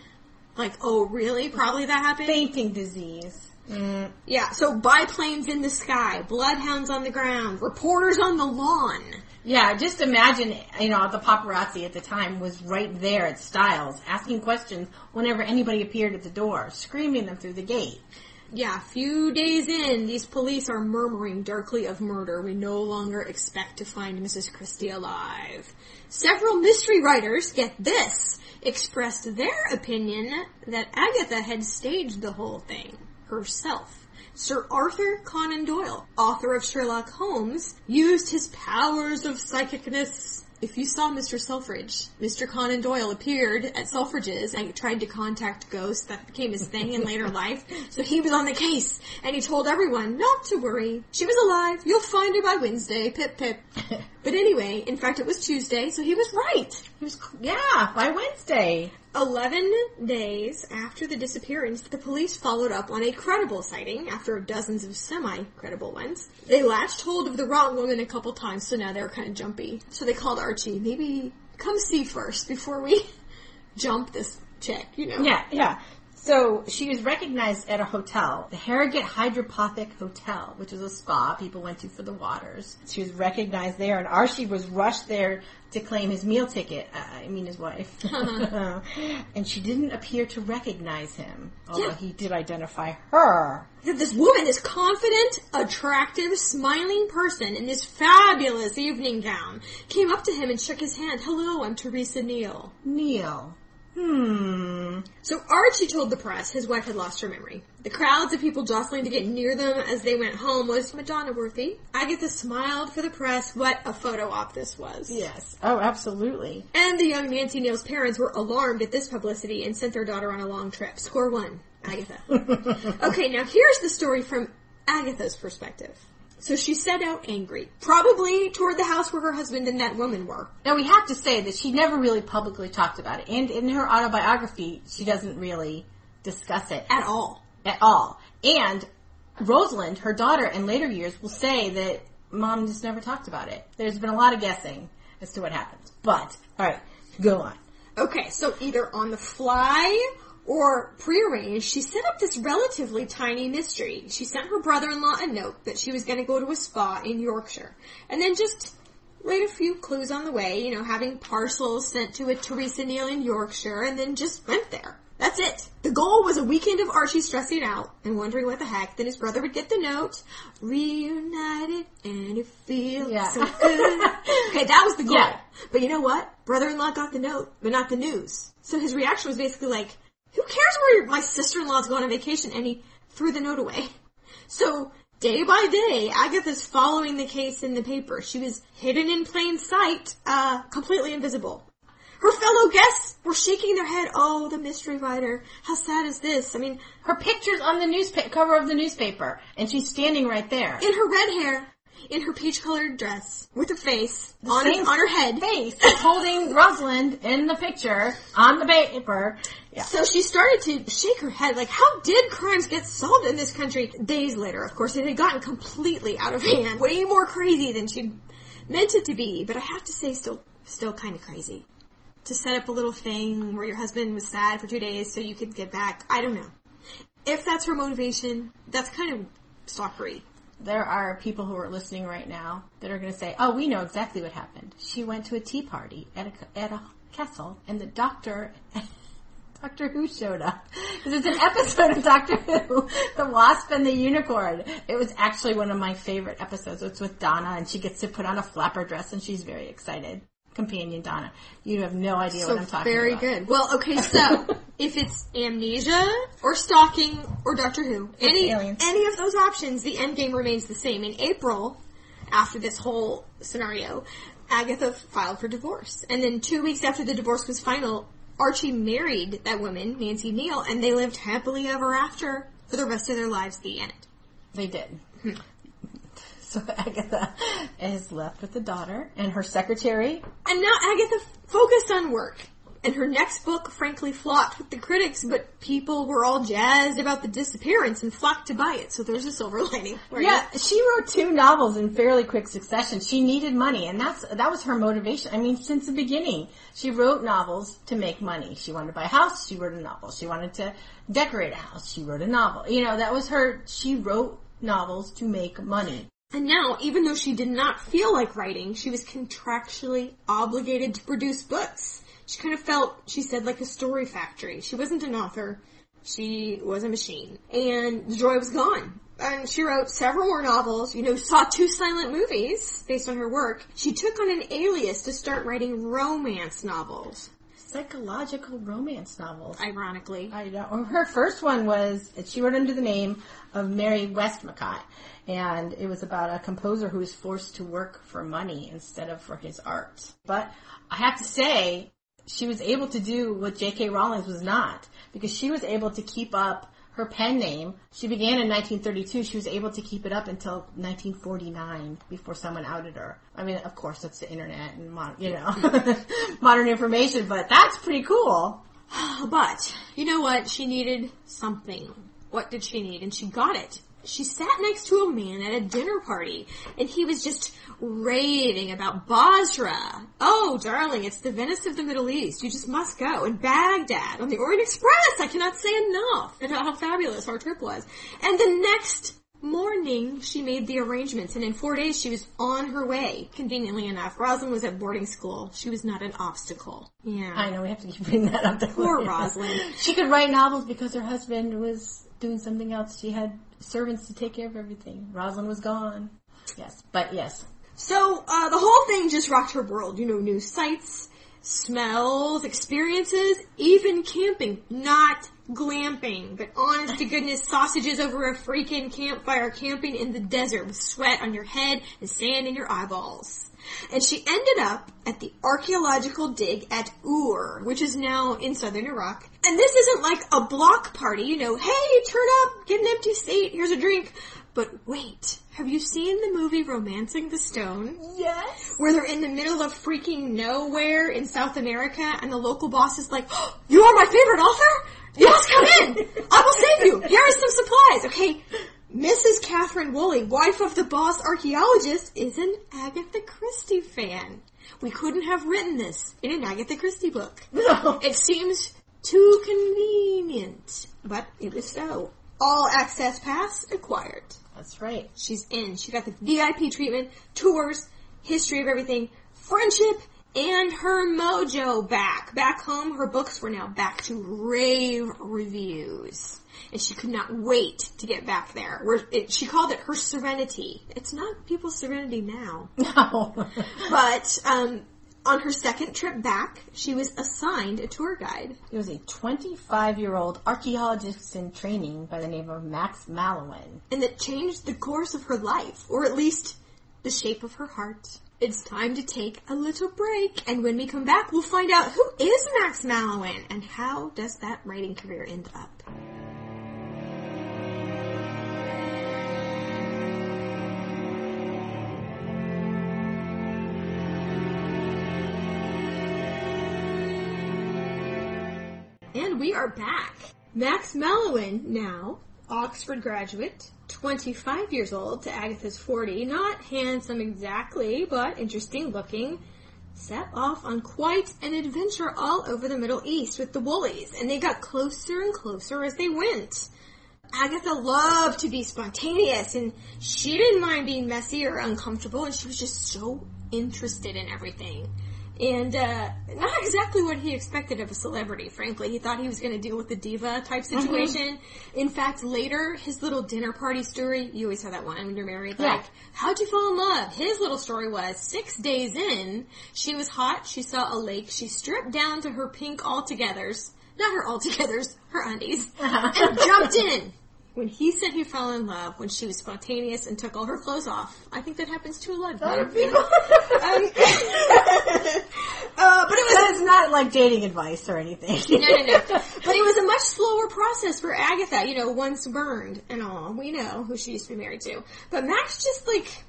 like, oh really? Probably that happened? Fainting disease. Mm. Yeah, so biplanes in the sky, bloodhounds on the ground, reporters on the lawn. Yeah, just imagine, you know, the paparazzi at the time was right there at Styles, asking questions whenever anybody appeared at the door, screaming them through the gate. Yeah, a few days in, these police are murmuring darkly of murder. We no longer expect to find Mrs. Christie alive. Several mystery writers, get this, expressed their opinion that Agatha had staged the whole thing herself. Sir Arthur Conan Doyle, author of Sherlock Holmes, used his powers of psychicness if you saw Mr. Selfridge, Mr. Conan Doyle appeared at Selfridge's and tried to contact ghosts. That became his thing in later life. So he was on the case and he told everyone not to worry. She was alive. You'll find her by Wednesday. Pip pip. But anyway, in fact it was Tuesday, so he was right. He was, yeah, by Wednesday. 11 days after the disappearance, the police followed up on a credible sighting after dozens of semi-credible ones. They latched hold of the wrong woman a couple times, so now they're kind of jumpy. So they called Archie, maybe come see first before we [LAUGHS] jump this chick, you know? Yeah, yeah. So she was recognized at a hotel, the Harrogate Hydropathic Hotel, which is a spa people went to for the waters. She was recognized there, and Archie was rushed there to claim his meal ticket. Uh, I mean, his wife. [LAUGHS] [LAUGHS] and she didn't appear to recognize him, although Yeah. he did identify her. this woman, this confident, attractive, smiling person in this fabulous evening gown came up to him and shook his hand. Hello, I'm Teresa Neele. Neil. Hmm. So Archie told the press his wife had lost her memory. The crowds of people jostling to get near them as they went home was Madonna worthy. Agatha smiled for the press. What a photo op this was. Yes. Oh, absolutely. And the young Nancy Neele's parents were alarmed at this publicity and sent their daughter on a long trip. Score one, Agatha. [LAUGHS] okay, now here's the story from Agatha's perspective. So she set out angry, probably toward the house where her husband and that woman were. Now we have to say that she never really publicly talked about it, and in her autobiography, she doesn't really discuss it At all. at all. And Rosalind, her daughter, in later years, will say that mom just never talked about it. There's been a lot of guessing as to what happened. But all right, go on. Okay, so either on the fly or prearranged, she set up this relatively tiny mystery. She sent her brother-in-law a note that she was going to go to a spa in Yorkshire, and then just laid a few clues on the way, you know, having parcels sent to a Teresa Neele in Yorkshire, and then just went there. That's it. The goal was a weekend of Archie stressing out and wondering what the heck. Then his brother would get the note, reunited, and it feels Yeah. so good. [LAUGHS] okay, that was the goal. Yeah. But you know what? Brother-in-law got the note, but not the news. So his reaction was basically like, who cares where my sister-in-law's going on vacation? And he threw the note away. So day by day, Agatha's following the case in the paper. She was hidden in plain sight, uh, completely invisible. Her fellow guests were shaking their head. Oh, the mystery writer. How sad is this? I mean, Her picture's on the newspaper cover of the newspaper, and she's standing right there. in her red hair, in her peach-colored dress, with a face on, on her head. face holding Rosalind in the picture on the paper. Yeah. So she started to shake her head, like, how did crimes get solved in this country? Days later, of course, it had gotten completely out of hand, way more crazy than she meant it to be. But I have to say, still, still kind of crazy. To set up a little thing where your husband was sad for two days so you could get back. I don't know. If that's her motivation, that's kind of stalkery. There are people who are listening right now that are going to say, "Oh, we know exactly what happened. She went to a tea party at a at a castle, and the doctor." [LAUGHS] Doctor Who showed up. Because it's an episode of Doctor Who, [LAUGHS] The Wasp and the Unicorn. It was actually one of my favorite episodes. It's with Donna and she gets to put on a flapper dress and she's very excited. Companion Donna. You have no idea So what I'm talking very about. Very good. Well, okay, so [LAUGHS] if it's amnesia or stalking or Doctor Who, any aliens. any of those options, the end game remains the same. In April, after this whole scenario, Agatha filed for divorce, and then two weeks after the divorce was final, Archie married that woman, Nancy Neele, and they lived happily ever after for the rest of their lives. The end. They did. Hmm. So [LAUGHS] Agatha is left with the daughter and her secretary. And now Agatha focused on work. And her next book frankly flopped with the critics, but people were all jazzed about the disappearance and flocked to buy it, so there's a silver [LAUGHS] lining. right? Yeah, she wrote two novels in fairly quick succession. She needed money, and that's that was her motivation. I mean, since the beginning, she wrote novels to make money. She wanted to buy a house. She wrote a novel. She wanted to decorate a house. She wrote a novel. You know, that was her. She wrote novels to make money. And now, even though she did not feel like writing, she was contractually obligated to produce books. She kind of felt, she said, like a story factory. She wasn't an author. She was a machine. And the joy was gone. And she wrote several more novels, you know, saw two silent movies based on her work. She took on an alias to start writing romance novels. Psychological romance novels. Ironically. I know. [LAUGHS] Her first one was, she wrote under the name of Mary Westmacott. And it was about a composer who was forced to work for money instead of for his art. But I have to say, she was able to do what J.K. Rowling was not. Because she was able to keep up her pen name. She began in 1932. She was able to keep it up until 1949 before someone outed her. I mean, of course, that's the internet and you know [LAUGHS] modern information, but that's pretty cool. [SIGHS] But, you know what? She needed something. What did she need? And she got it. She sat next to a man at a dinner party, and he was just raving about Basra. Oh, darling, it's the Venice of the Middle East. You just must go. And Baghdad on the Orient Express. I cannot say enough about how fabulous our trip was. And the next morning, she made the arrangements, and in four days, she was on her way. Conveniently enough, Rosalind was at boarding school. She was not an obstacle. Yeah. I know we have to keep bringing that up. Poor Rosalind. [LAUGHS] She could write novels because her husband was doing something else. She had servants to take care of everything. Rosalind was gone. Yes, but yes. So uh, the whole thing just rocked her world. You know, new sights, smells, experiences, even camping. Not glamping, but honest to goodness, sausages over a freaking campfire, camping in the desert with sweat on your head and sand in your eyeballs. And she ended up at the archaeological dig at Ur, which is now in southern Iraq. And this isn't like a block party, you know, hey, turn up, get an empty seat, here's a drink. But wait, have you seen the movie Romancing the Stone? Yes. Where they're in the middle of freaking nowhere in South America and the local boss is like, oh, you are my favorite author? You must come in! I will save you! Here are some supplies, okay? Mrs. Katharine Woolley, wife of the boss archaeologist, is an Agatha Christie fan. We couldn't have written this in an Agatha Christie book. No. It seems too convenient, but it was so. All access pass acquired. That's right. She's in. She got the VIP treatment, tours, history of everything, friendship, and her mojo back. Back home, her books were now back to rave reviews. And she could not wait to get back there. Where it, she called it her serenity. It's not people's serenity now. [LAUGHS] No. But um, on her second trip back, she was assigned a tour guide. It was a 25 year old archaeologist in training by the name of Max Mallowan. and that changed the course of her life, or at least the shape of her heart. It's time to take a little break, and when we come back, we'll find out who is Max Mallowan and how does that writing career end up. And we are back. Max Mallowan now, Oxford graduate, 25 years old to Agatha's 40, not handsome exactly, but interesting looking, set off on quite an adventure all over the Middle East with the Woolleys, and they got closer and closer as they went. Agatha loved to be spontaneous, and she didn't mind being messy or uncomfortable, and she was just so interested in everything. And uh, not exactly what he expected of a celebrity, frankly. He thought he was going to deal with the diva type situation. In fact, later, his little dinner party story, you always have that one when you're married. Yeah. Like, how'd you fall in love? His little story was six days in, she was hot, she saw a lake, she stripped down to her pink all-togethers, not her all-togethers, her undies, and jumped in. When he said he fell in love, when she was spontaneous and took all her clothes off, I think that happens to a lot of Other people. Um, [LAUGHS] uh, but it was That is not like dating advice or anything. no, no, no. But it was a much slower process for Agatha, you know, once burned and all. We know who she used to be married to. But Max just like,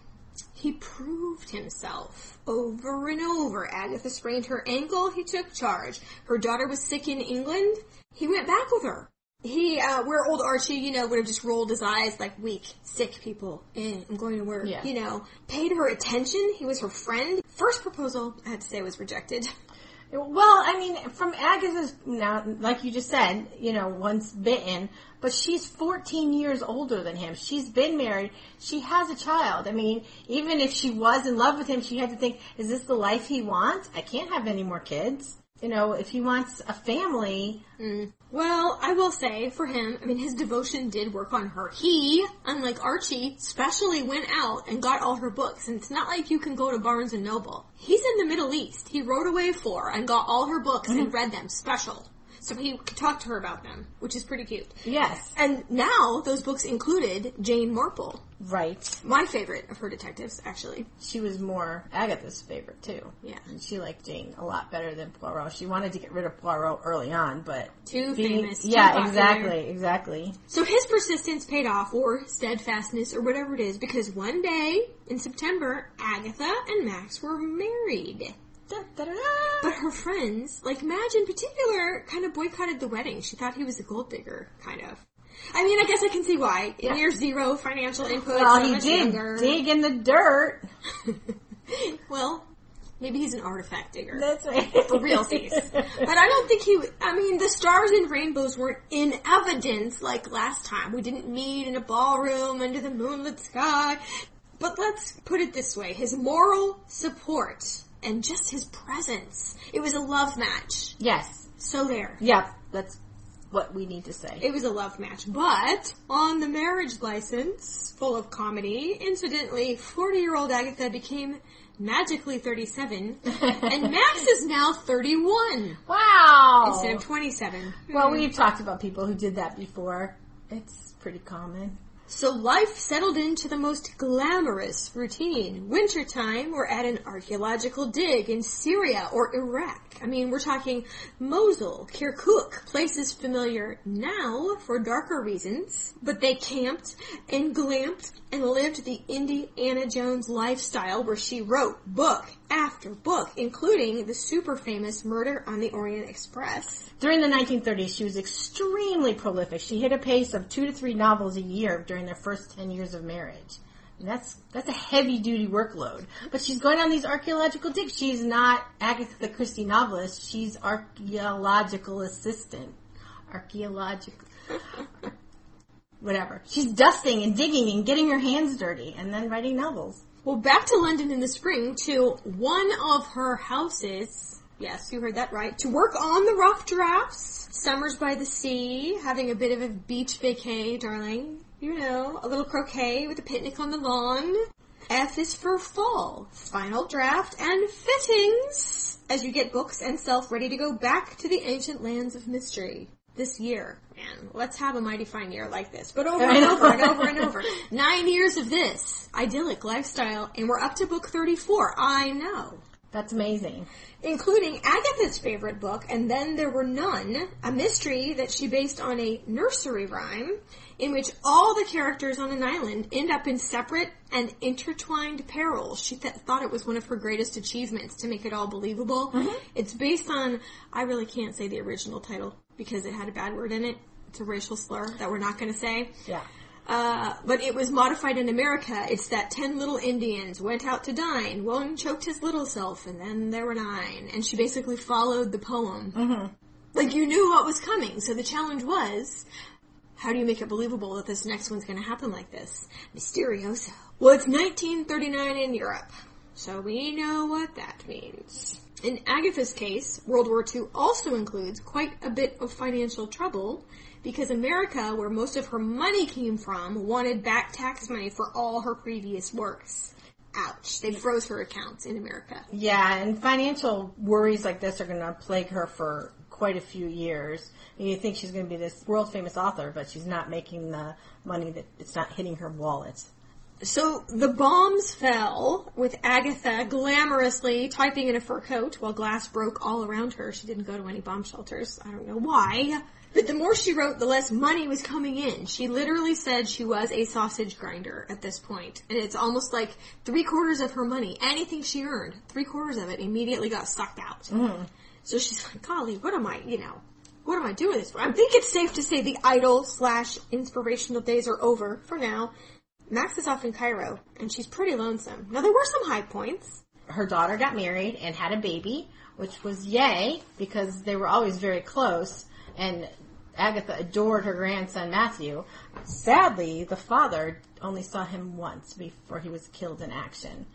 he proved himself over and over. Agatha sprained her ankle, he took charge. Her daughter was sick in England, he went back with her. He, uh, where old Archie, you know, would have just rolled his eyes like weak, sick people. Eh, I'm going to work. Yeah. You know, paid her attention. He was her friend. First proposal, I had to say, was rejected. Well, I mean, from Agatha's now, like you just said, you know, once bitten, but she's 14 years older than him. She's been married. She has a child. I mean, even if she was in love with him, she had to think, is this the life he wants? I can't have any more kids. You know, if he wants a family, mm. Well, I will say for him, I mean, his devotion did work on her. He, unlike Archie, specially went out and got all her books. And it's not like you can go to Barnes and Noble. He's in the Middle East. He rode away for and got all her books mm-hmm. and read them special. So he could talk to her about them, which is pretty cute. yes, And now those books included Jane Marple, right. my favorite of her detectives, actually. She was more Agatha's favorite too. Yeah. And she liked Jane a lot better than Poirot. She wanted to get rid of Poirot early on, but Too being- famous. too yeah, popular. exactly, exactly. So his persistence paid off, or steadfastness, or whatever it is, because one day in September, Agatha and Max were married. Da, da, da. But her friends, like Madge in particular, kind of boycotted the wedding. She thought he was a gold digger, kind of. I mean, I guess I can see why. In Yeah. year zero, financial input, well, he did younger. dig in the dirt. [LAUGHS] well, maybe he's an artifact digger. That's right. for realsies. But I don't think he. I mean, the stars and rainbows weren't in evidence like last time. We didn't meet in a ballroom under the moonlit sky. But let's put it this way: his moral support and just his presence. It was a love match. yes. So there. Yep. That's what we need to say. It was a love match. But on the marriage license, full of comedy, incidentally, 40 year old Agatha became magically 37, [LAUGHS] and Max is now 31 wow. instead of 27. well, mm-hmm. we've talked about people who did that before. It's pretty common. So life settled into the most glamorous routine. Wintertime, we're at an archaeological dig in Syria or Iraq. I mean, we're talking Mosul, Kirkuk, places familiar now for darker reasons, but they camped and glamped and lived the Indiana Jones lifestyle where she wrote book after book, including the super famous Murder on the Orient Express. During the 1930s, she was extremely prolific. She hit a pace of two to three novels a year during their first 10 years of marriage. That's that's a heavy duty workload. But she's going on these archaeological digs. She's not Agatha Christie novelist. She's archaeological assistant. Archaeological. Whatever. She's dusting and digging and getting her hands dirty and then writing novels. Well, back to London in the spring to one of her houses. Yes, you heard that right. To work on the rough drafts. Summers by the sea, having a bit of a beach vacay, darling. You know, a little croquet with a picnic on the lawn. F is for fall, final draft, and fittings as you get books and self ready to go back to the ancient lands of mystery. This year, man, let's have a mighty fine year like this. But over and over and over and over. [LAUGHS] Nine years of this idyllic lifestyle, and we're up to book 34. I know That's amazing. including Agatha's favorite book, and then there were none, a mystery that she based on a nursery rhyme, in which all the characters on an island end up in separate and intertwined perils. She th- thought it was one of her greatest achievements to make it all believable. Mm-hmm. It's based on, I really can't say the original title because it had a bad word in it. It's a racial slur that we're not going to say. Yeah. Uh, but it was modified in America. It's that ten little Indians went out to dine. One choked his little self, and then there were nine. And she basically followed the poem. Mm-hmm. Like you knew what was coming. So the challenge was, how do you make it believable that this next one's going to happen like this? Mysterioso. Well, it's 1939 in Europe, so we know what that means. In Agatha's case, World War II also includes quite a bit of financial trouble because America, where most of her money came from, wanted back tax money for all her previous works. Ouch. They froze her accounts in America. Yeah, and financial worries like this are going to plague her for quite a few years. You think she's going to be this world famous author, but she's not making the money that it's not hitting her wallet. So the bombs fell with Agatha glamorously typing in a fur coat while glass broke all around her. She didn't go to any bomb shelters. I don't know why. But the more she wrote, the less money was coming in. She literally said she was a sausage grinder at this point. And it's almost like three quarters of her money, anything she earned, three quarters of it immediately got sucked out. Mm-hmm. So she's like, golly, what am I, you know, what am I doing this for? I think it's safe to say the idle slash inspirational days are over for now. Max is off in Cairo, and she's pretty lonesome. Now there were some high points. Her daughter got married and had a baby, which was yay because they were always very close and Agatha adored her grandson Matthew. Sadly, the father only saw him once before he was killed in action.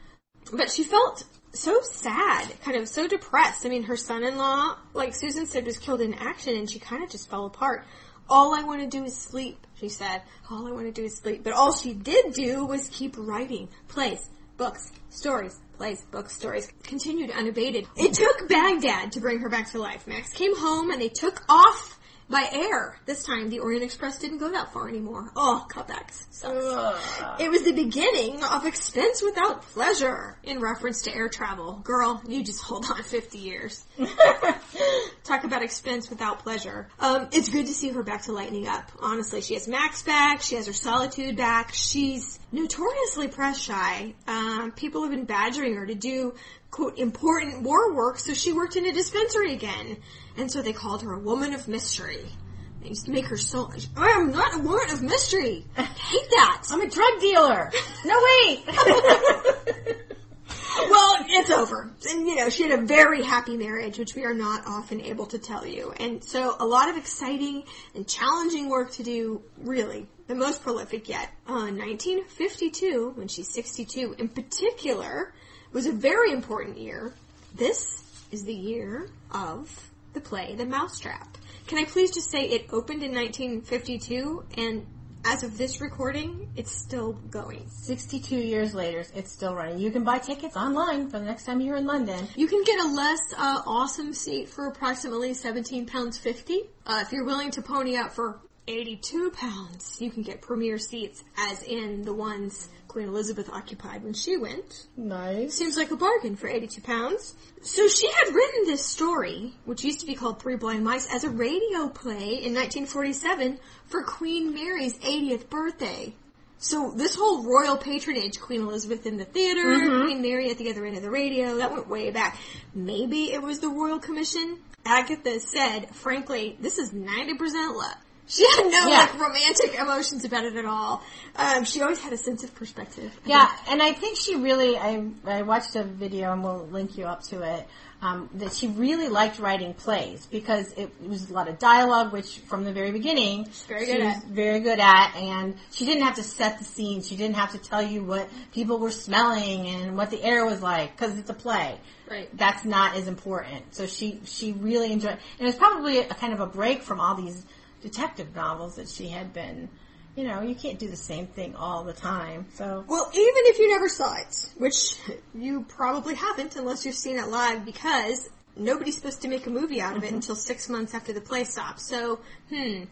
But she felt so sad, kind of so depressed. I mean, her son-in-law, like Susan said, was killed in action and she kind of just fell apart. All I want to do is sleep, she said. All I want to do is sleep. But all she did do was keep writing plays, books, stories, plays, books, stories, continued unabated. It took Baghdad to bring her back to life. Max came home and they took off by air. This time, the Orient Express didn't go that far anymore. Oh, cutbacks. Sucks. It was the beginning of expense without pleasure in reference to air travel. Girl, you just hold on 50 years. [LAUGHS] Talk about expense without pleasure. Um, it's good to see her back to lightening up. Honestly, she has Max back. She has her solitude back. She's notoriously press shy. Um, people have been badgering her to do quote important war work, so she worked in a dispensary again. And so they called her a woman of mystery. They used to make her so, I am not a woman of mystery. I hate that. I'm a drug dealer. No, wait. [LAUGHS] well, it's over. And you know, she had a very happy marriage, which we are not often able to tell you. And so a lot of exciting and challenging work to do, really. The most prolific yet. Uh, 1952, when she's 62, in particular, was a very important year. This is the year of the play The Mousetrap. Can I please just say it opened in 1952 and as of this recording, it's still going. 62 years later, it's still running. You can buy tickets online for the next time you're in London. You can get a less uh, awesome seat for approximately 17 pounds 50. Uh, if you're willing to pony up for 82 pounds, you can get premier seats, as in the ones Queen Elizabeth occupied when she went. Nice. Seems like a bargain for 82 pounds. So she had written this story, which used to be called Three Blind Mice, as a radio play in 1947 for Queen Mary's 80th birthday. So this whole royal patronage, Queen Elizabeth in the theater, mm-hmm. Queen Mary at the other end of the radio, that went way back. Maybe it was the Royal Commission. Agatha said, frankly, this is 90% luck. She had no yeah. like romantic emotions about it at all. Um, she always had a sense of perspective. I yeah, think. and I think she really. I I watched a video and we'll link you up to it. Um, that she really liked writing plays because it, it, was a lot of dialogue, which from the very beginning She's very good she was very good at, and she didn't have to set the scene. She didn't have to tell you what people were smelling and what the air was like because it's a play. Right. That's not as important. So she she really enjoyed, and it was probably a kind of a break from all these detective novels that she had been you know, you can't do the same thing all the time. So Well, even if you never saw it, which you probably haven't unless you've seen it live because nobody's supposed to make a movie out of it mm-hmm. until 6 months after the play stops. So, hmm,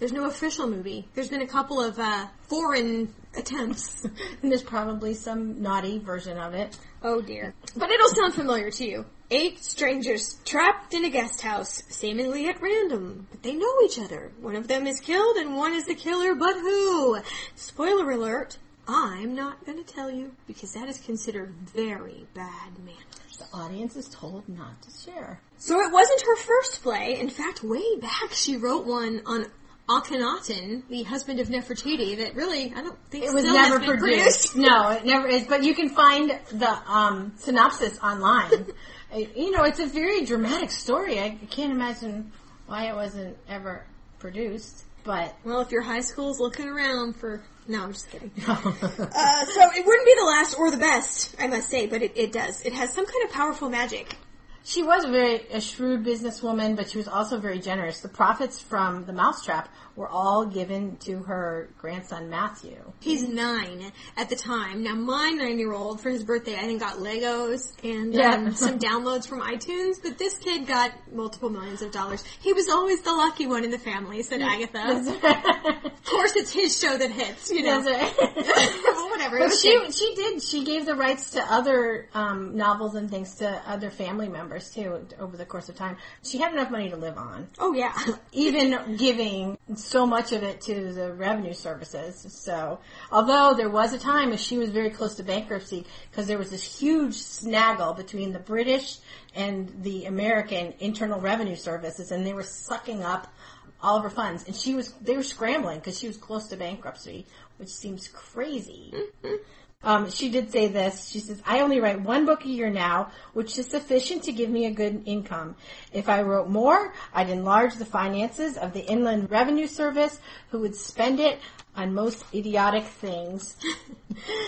there's no official movie. There's been a couple of uh, foreign attempts. [LAUGHS] and there's probably some naughty version of it. Oh dear. But it'll sound familiar to you. Eight strangers trapped in a guest house, seemingly at random, but they know each other. One of them is killed and one is the killer, but who? Spoiler alert, I'm not gonna tell you because that is considered very bad manners. The audience is told not to share. So it wasn't her first play. In fact, way back she wrote one on Akhenaten, the husband of Nefertiti, that really I don't think it was never produced. produced. no, it never is. But you can find the um, synopsis online. [LAUGHS] you know, it's a very dramatic story. I can't imagine why it wasn't ever produced. But well, if your high school's looking around for no, I'm just kidding. [LAUGHS] uh, so it wouldn't be the last or the best, I must say, but it, it does. It has some kind of powerful magic. She was a very a shrewd businesswoman, but she was also very generous. The profits from the mousetrap were all given to her grandson Matthew. He's nine at the time. Now my nine-year-old for his birthday, I think got Legos and yeah. um, [LAUGHS] some downloads from iTunes, but this kid got multiple millions of dollars. He was always the lucky one in the family, said Agatha. of course, it's his show that hits, you know. [LAUGHS] well, whatever. But she she did. She gave the rights to other um, novels and things to other family members too over the course of time. She had enough money to live on. Oh yeah. [LAUGHS] Even giving so much of it to the revenue services. So, although there was a time as she was very close to bankruptcy because there was this huge snaggle between the British and the American Internal Revenue Services, and they were sucking up all of her funds, and she was they were scrambling because she was close to bankruptcy, which seems crazy. Mm-hmm. Um, she did say this. She says, I only write one book a year now, which is sufficient to give me a good income. If I wrote more, I'd enlarge the finances of the Inland Revenue Service, who would spend it on most idiotic things.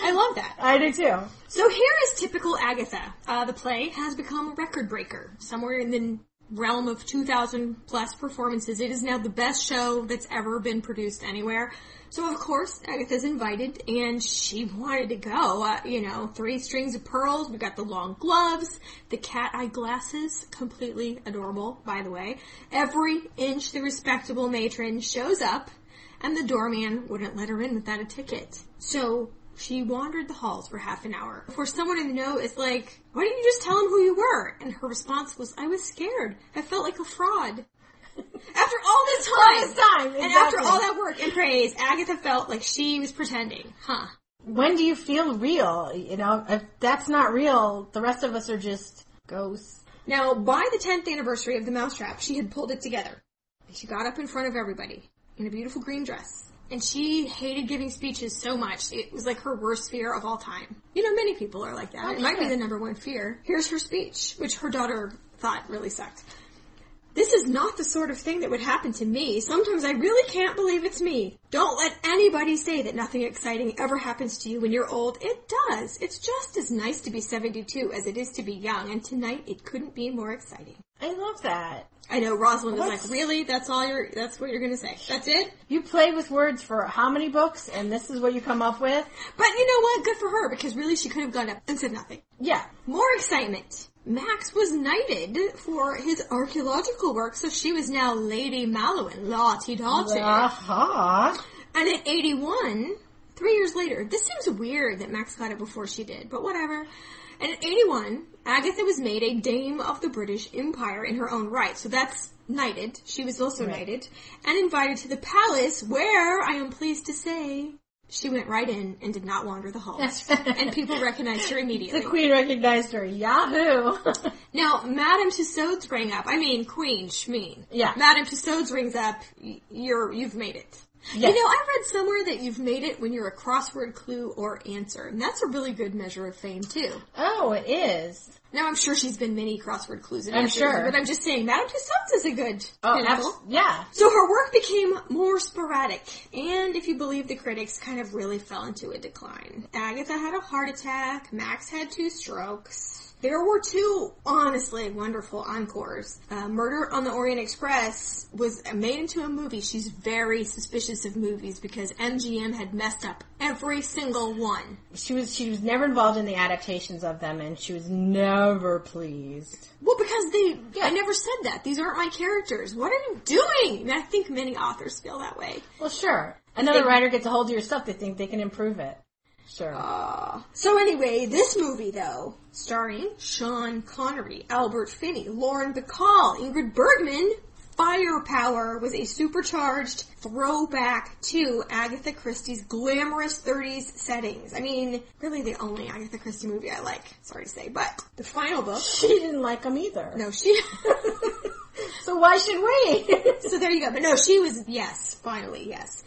I love that. I do too. So here is typical Agatha. Uh, the play has become a record breaker. Somewhere in the realm of 2,000 plus performances. It is now the best show that's ever been produced anywhere. So of course, Agatha's invited, and she wanted to go. Uh, you know, three strings of pearls. We got the long gloves, the cat eye glasses, completely adorable, by the way. Every inch the respectable matron shows up, and the doorman wouldn't let her in without a ticket. So she wandered the halls for half an hour. For someone in the know, is like, why didn't you just tell him who you were? And her response was, I was scared. I felt like a fraud. After all this time, All this time, and after all that work and praise, Agatha felt like she was pretending. Huh. When do you feel real? You know, if that's not real, the rest of us are just ghosts. Now, by the 10th anniversary of the Mousetrap, she had pulled it together. She got up in front of everybody in a beautiful green dress. And she hated giving speeches so much. It was like her worst fear of all time. You know, many people are like that. Oh, it might be the number one fear. Here's her speech, which her daughter thought really sucked. This is not the sort of thing that would happen to me. Sometimes I really can't believe it's me. Don't let anybody say that nothing exciting ever happens to you when you're old. It does. It's just as nice to be 72 as it is to be young, and tonight it couldn't be more exciting. I love that. I know Rosalind was What's- like, "Really? That's all you're? That's what you're gonna say? That's it?" You play with words for how many books, and this is what you come up with? But you know what? Good for her because really she could have gone up and said nothing. Yeah. More excitement. Max was knighted for his archaeological work, so she was now Lady Mallowan, Lottie Dottie. Uh-huh. And at 81, three years later, this seems weird that Max got it before she did, but whatever. And at 81, Agatha was made a Dame of the British Empire in her own right, so that's knighted. She was also Right. knighted. And invited to the palace where, I am pleased to say, she went right in and did not wander the halls. [LAUGHS] and people recognized her immediately. The queen recognized her. Yahoo! [LAUGHS] Now, Madame Tussauds rang up. I mean, Queen Shmeen. Yeah. Madame Tussauds rings up. You're you've made it. Yes. You know, I read somewhere that you've made it when you're a crossword clue or answer, and that's a really good measure of fame too. oh, it is. Now, I'm sure she's been many crossword clues and I'm answers, sure. but I'm just saying, Madame Tussauds is a good Oh, pinnacle. yeah. So her work became more sporadic, and if you believe the critics, kind of really fell into a decline. Agatha had a heart attack, Max had two strokes. There were two honestly wonderful encores. Uh, Murder on the Orient Express was made into a movie. She's very suspicious of movies because MGM had messed up every single one. She was she was never involved in the adaptations of them, and she was never pleased. Well, because they, I never said that. These aren't my characters. What are you doing? And I think many authors feel that way. Well, sure. Another They- writer gets a hold of your stuff. They think they can improve it. Sure. Uh, so anyway, this movie though, starring Sean Connery, Albert Finney, Lauren Bacall, Ingrid Bergman, Firepower was a supercharged throwback to Agatha Christie's glamorous 30s settings. I mean, really the only Agatha Christie movie I like, sorry to say, but the final book, she didn't like them either. no, she, [LAUGHS] So why should we? so there you go, but no, she was, yes, finally, yes.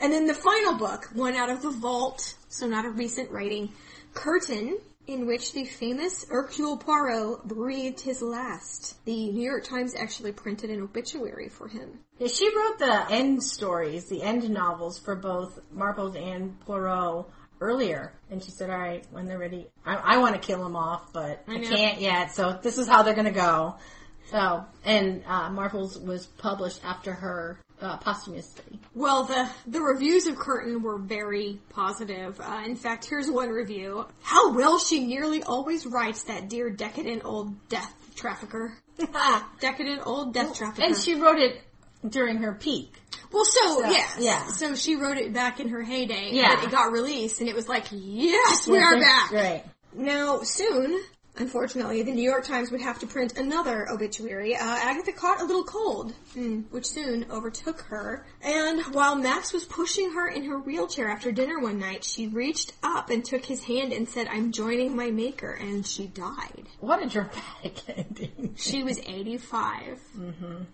And then the final book, one out of the vault, so not a recent writing, Curtain, in which the famous Hercule Poirot breathed his last. The New York Times actually printed an obituary for him. Yeah, she wrote the end stories, the end novels for both Marples and Poirot earlier. And she said, all right, when they're ready, I, I want to kill them off, but I, I can't yet. So this is how they're going to go. So, and uh, Marples was published after her uh, posthumously. Well, the the reviews of Curtain were very positive. Uh, in fact, here's one review: How well she nearly always writes that dear decadent old death trafficker. [LAUGHS] decadent old death trafficker. and she wrote it during her peak. Well, so, So, yes. yeah. So she wrote it back in her heyday. Yeah. And it got released, and it was like, yes, we are back. Right. Now, soon, unfortunately, the New York Times would have to print another obituary. Uh, Agatha caught a little cold, mm, which soon overtook her. And while Max was pushing her in her wheelchair after dinner one night, she reached up and took his hand and said, I'm joining my maker, and she died. What a dramatic [LAUGHS] ending. She was 85.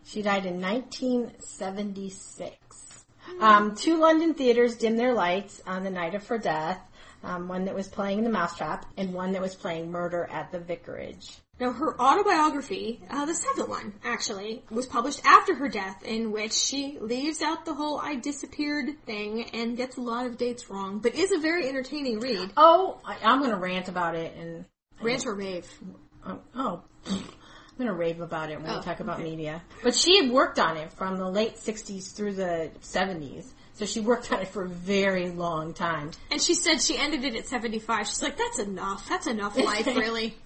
She died in 1976. Um, two London theaters dimmed their lights on the night of her death. Um, one that was playing The Mousetrap, and one that was playing Murder at the Vicarage. Now, her autobiography, uh, the second one, actually, was published after her death, in which she leaves out the whole I disappeared thing and gets a lot of dates wrong, but is a very entertaining read. Oh, I, I'm going to rant about it and Rant or rave. Um, oh, I'm gonna rave about it when Oh, we talk about okay. media. But she had worked on it from the late '60s through the '70s, so she worked on it for a very long time. And she said she ended it at 75. She's like, that's enough. That's enough [LAUGHS] life, really.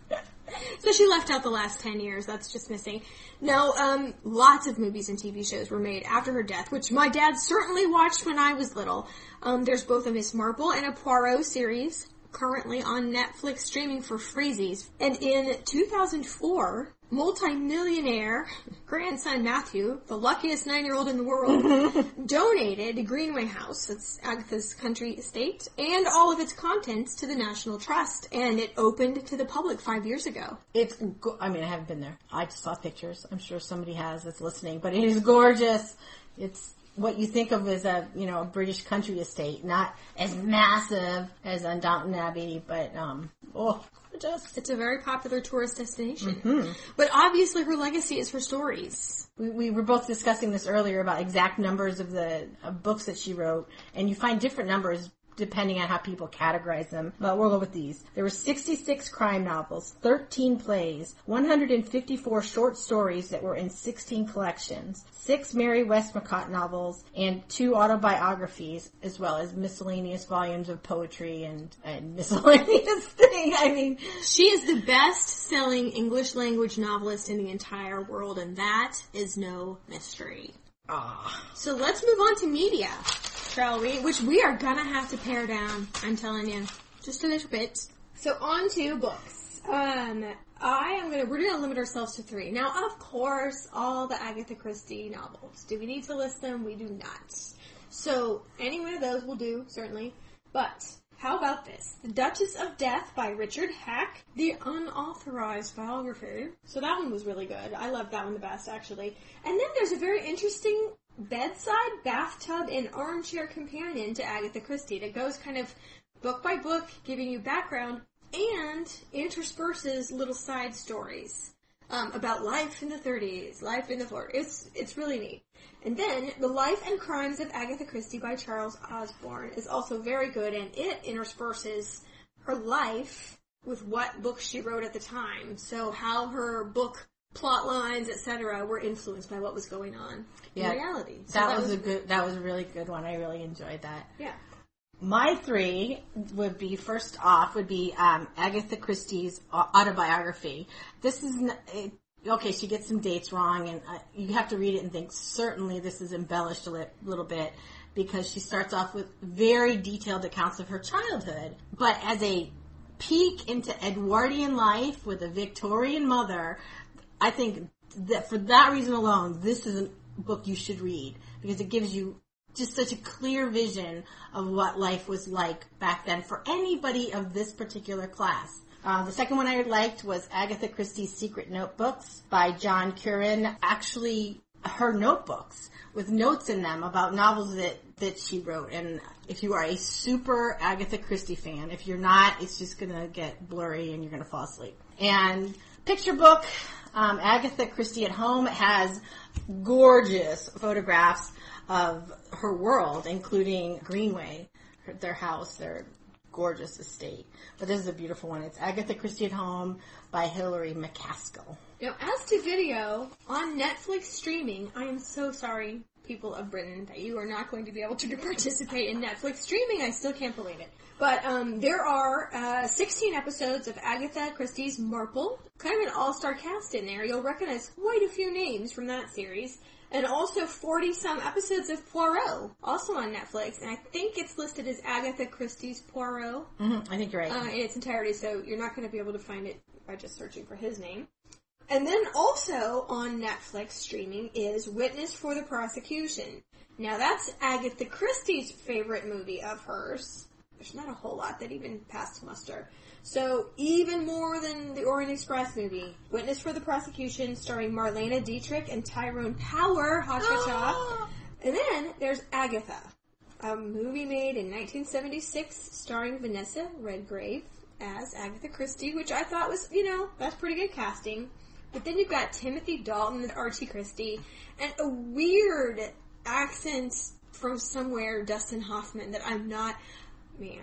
So she left out the last 10 years. That's just missing. No, um, lots of movies and TV shows were made after her death, which my dad certainly watched when I was little. Um, there's both a Miss Marple and a Poirot series currently on Netflix streaming for freezies. And in 2004, multi-millionaire grandson Matthew, the luckiest nine-year-old in the world, [LAUGHS] donated Greenway House, that's Agatha's country estate, and all of its contents to the National Trust, and it opened to the public five years ago. It's, go- I mean, I haven't been there. I just saw pictures. I'm sure somebody has that's listening, but it is gorgeous. It's what you think of as a, you know, a British country estate, not as massive as on Downton Abbey, but, um, oh, gorgeous. It's a very popular tourist destination. Mm-hmm. But obviously her legacy is her stories. We, we were both discussing this earlier about exact numbers of the books that she wrote, and you find different numbers depending on how people categorize them. But we'll go with these. There were 66 crime novels, 13 plays, 154 short stories that were in 16 collections, six Mary Westmacott novels, and two autobiographies, as well as miscellaneous volumes of poetry and, and [LAUGHS] miscellaneous thing. I mean, She is the best selling English language novelist in the entire world, and that is no mystery. ah. So let's move on to media, shall we? Which we are gonna have to pare down, I'm telling you. Just a little bit. So on to books. Um, I am gonna, we're gonna limit ourselves to three. Now, of course, all the Agatha Christie novels. Do we need to list them? We do not. So, any one of those will do, certainly. But, how about this? The Duchess of Death by Richard Hack, the unauthorized biography. So that one was really good. I loved that one the best, actually. And then there's a very interesting bedside, bathtub, and armchair companion to Agatha Christie that goes kind of book by book, giving you background, and intersperses little side stories um, about life in the 30s, life in the 40s. It's it's really neat. And then The Life and Crimes of Agatha Christie by Charles Osborne is also very good, and it intersperses her life with what books she wrote at the time. So how her book plot lines, etc., were influenced by what was going on Yeah, in reality. So that, was, a good, that was a really good one. I really enjoyed that. yeah. My three would be first off would be um, Agatha Christie's autobiography. This is n- it, okay. She gets some dates wrong, and uh, you have to read it and think certainly this is embellished a li- little bit because she starts off with very detailed accounts of her childhood. But as a peek into Edwardian life with a Victorian mother, I think that for that reason alone, this is a book you should read because it gives you just such a clear vision of what life was like back then for anybody of this particular class. Uh, the second one I liked was Agatha Christie's Secret Notebooks by John Curran. Actually, her notebooks with notes in them about novels that, that she wrote. And if you are a super Agatha Christie fan, if you're not, it's just gonna get blurry and you're gonna fall asleep. And picture book, um, Agatha Christie at Home has gorgeous photographs of her world, including Greenway, her, their house, their gorgeous estate. But this is a beautiful one. It's Agatha Christie at Home by Hilary Macaskill. Now, as to video on Netflix streaming, I am so sorry, people of Britain, that you are not going to be able to [LAUGHS] participate in Netflix streaming. I still can't believe it. But um, there are uh, 16 episodes of Agatha Christie's Marple, kind of an all-star cast in there. You'll recognize quite a few names from that series. And also 40 some episodes of Poirot, also on Netflix. And I think it's listed as Agatha Christie's Poirot hmm I think you're right. uh, in its entirety, so you're not going to be able to find it by just searching for his name. And then also on Netflix streaming is Witness for the Prosecution. Now that's Agatha Christie's favorite movie of hers. There's not a whole lot that even passed muster. So even more than the Orient Express movie, Witness for the Prosecution, starring Marlene Dietrich and Tyrone Power, hot cha cha. Ah! And then there's Agatha. a movie made in 1976 starring Vanessa Redgrave as Agatha Christie, which I thought was, you know, that's pretty good casting. But then you've got Timothy Dalton and Archie Christie, and a weird accent from somewhere, Dustin Hoffman, that I'm not, man.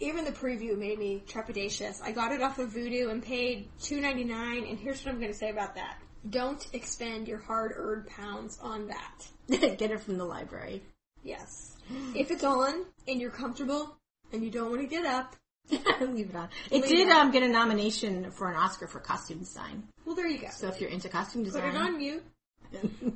Even the preview made me trepidatious. I got it off of Vudu and paid $2.99, and here's what I'm going to say about that. Don't expend your hard-earned pounds on that. [LAUGHS] Get it from the library. Yes. if it's on and you're comfortable and you don't want to get up, [LAUGHS] Leave it on. It did um, get a nomination for an Oscar for costume design. well, there you go. So if you're into costume design, Put it on mute.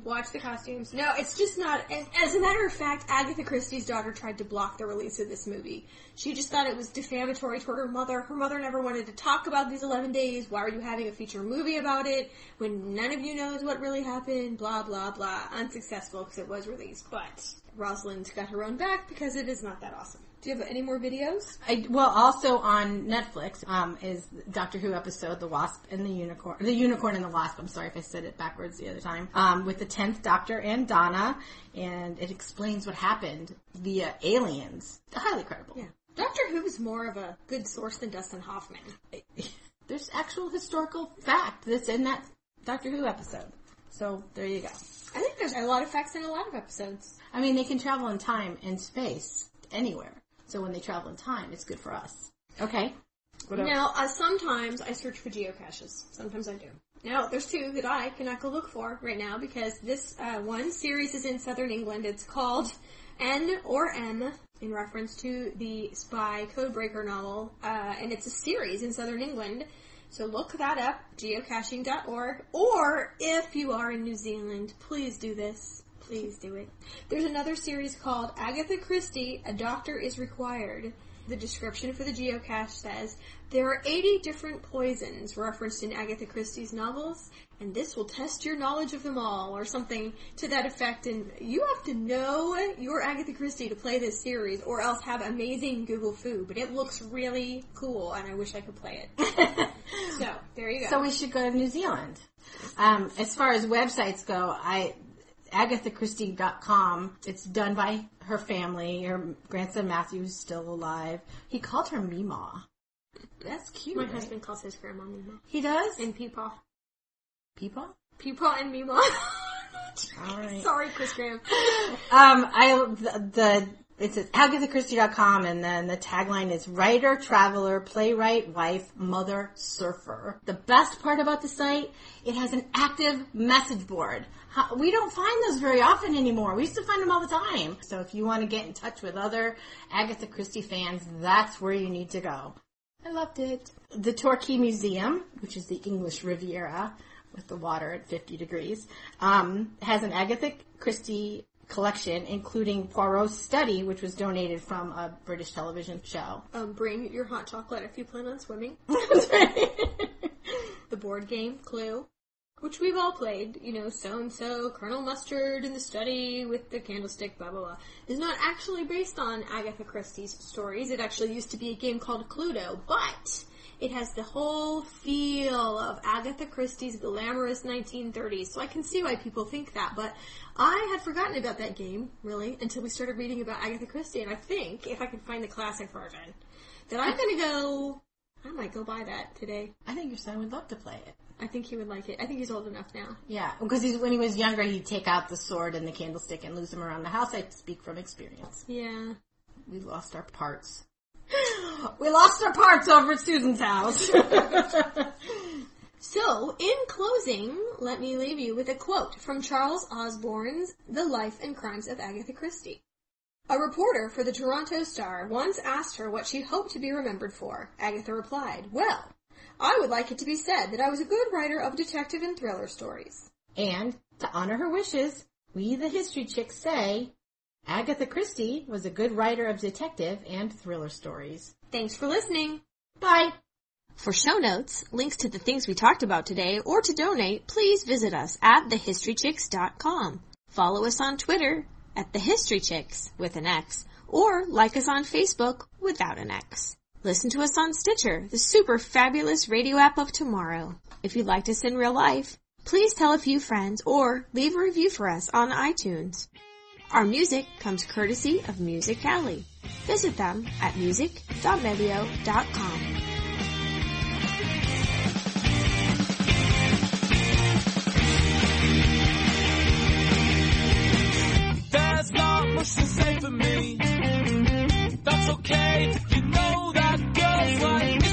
Watch the costumes. No, it's just not. As a matter of fact, Agatha Christie's daughter tried to block the release of this movie. She just thought it was defamatory toward her mother. Her mother never wanted to talk about these 11 days. Why are you having a feature movie about it when none of you knows what really happened? Blah, blah, blah. Unsuccessful because it was released. But Rosalind got her own back because it is not that awesome. Do you have any more videos? I, well, also on Netflix um, is Doctor Who episode "The Wasp and the Unicorn," the Unicorn and the Wasp. I'm sorry if I said it backwards the other time. Um, with the tenth Doctor and Donna, and it explains what happened via aliens. Highly credible. Yeah. Doctor Who is more of a good source than Dustin Hoffman. [LAUGHS] There's actual historical fact that's in that Doctor Who episode. So there you go. I think there's a lot of facts in a lot of episodes. I mean, they can travel in time and space anywhere. So when they travel in time, it's good for us. Okay. What else? Now, uh, sometimes I search for geocaches. Sometimes I do. Now, there's two that I cannot go look for right now because this uh, one series is in southern England. It's called N or M in reference to the spy codebreaker novel, uh, and it's a series in southern England. So look that up, geocaching.org, or if you are in New Zealand, please do this. Please do it. There's another series called Agatha Christie, A Doctor is Required. The description for the geocache says, there are 80 different poisons referenced in Agatha Christie's novels, and this will test your knowledge of them all, or something to that effect. And you have to know your Agatha Christie to play this series, or else have amazing Google Fu. But it looks really cool, and I wish I could play it. [LAUGHS] so, there you go. So we should go to New Zealand. Um, as far as websites go, I AgathaChristie.com. It's done by her family. Her grandson Matthew is still alive. He called her Meemaw. That's cute. My right? husband calls his grandma Mima. He does. And Peepaw. Peepaw. Peepaw and Mima. All right. [LAUGHS] Sorry, Chris Graham. Um, I the, the says at AgathaChristie.com, and then the tagline is writer, traveler, playwright, wife, mother, surfer. The best part about the site, it has an active message board. We don't find those very often anymore. We used to find them all the time. So if you want to get in touch with other Agatha Christie fans, that's where you need to go. I loved it. The Torquay Museum, which is the English Riviera with the water at 50 degrees, um, has an Agatha Christie collection, including Poirot's study, which was donated from a British television show. Um, bring your hot chocolate if you plan on swimming. [LAUGHS] The board game, Clue. Which we've all played, you know, so and so, Colonel Mustard in the study with the candlestick, blah blah blah, is not actually based on Agatha Christie's stories. It actually used to be a game called Cluedo, but it has the whole feel of Agatha Christie's glamorous 1930s. So I can see why people think that, but I had forgotten about that game, really, until we started reading about Agatha Christie, and I think, if I can find the classic version, that I'm gonna go, I might go buy that today. I think your son would love to play it. I think he would like it. I think he's old enough now. Yeah, because he's, when he was younger, he'd take out the sword and the candlestick and lose them around the house. I speak from experience. Yeah. We lost our parts. [GASPS] we lost our parts over at Susan's house. [LAUGHS] [LAUGHS] So, in closing, let me leave you with a quote from Charles Osborne's The Life and Crimes of Agatha Christie. A reporter for the Toronto Star once asked her what she hoped to be remembered for. Agatha replied, Well, I would like it to be said that I was a good writer of detective and thriller stories. and to honor her wishes, we the History Chicks say Agatha Christie was a good writer of detective and thriller stories. Thanks for listening. Bye! For show notes, links to the things we talked about today, or to donate, please visit us at thehistorychicks.com. Follow us on Twitter at thehistorychicks with an X, or like us on Facebook without an X. Listen to us on Stitcher, the super fabulous radio app of tomorrow. If you like us in real life, please tell a few friends or leave a review for us on iTunes. Our music comes courtesy of Music Alley. Visit them at music.mevio.com. just the same for me. That's okay, you know that girls like me.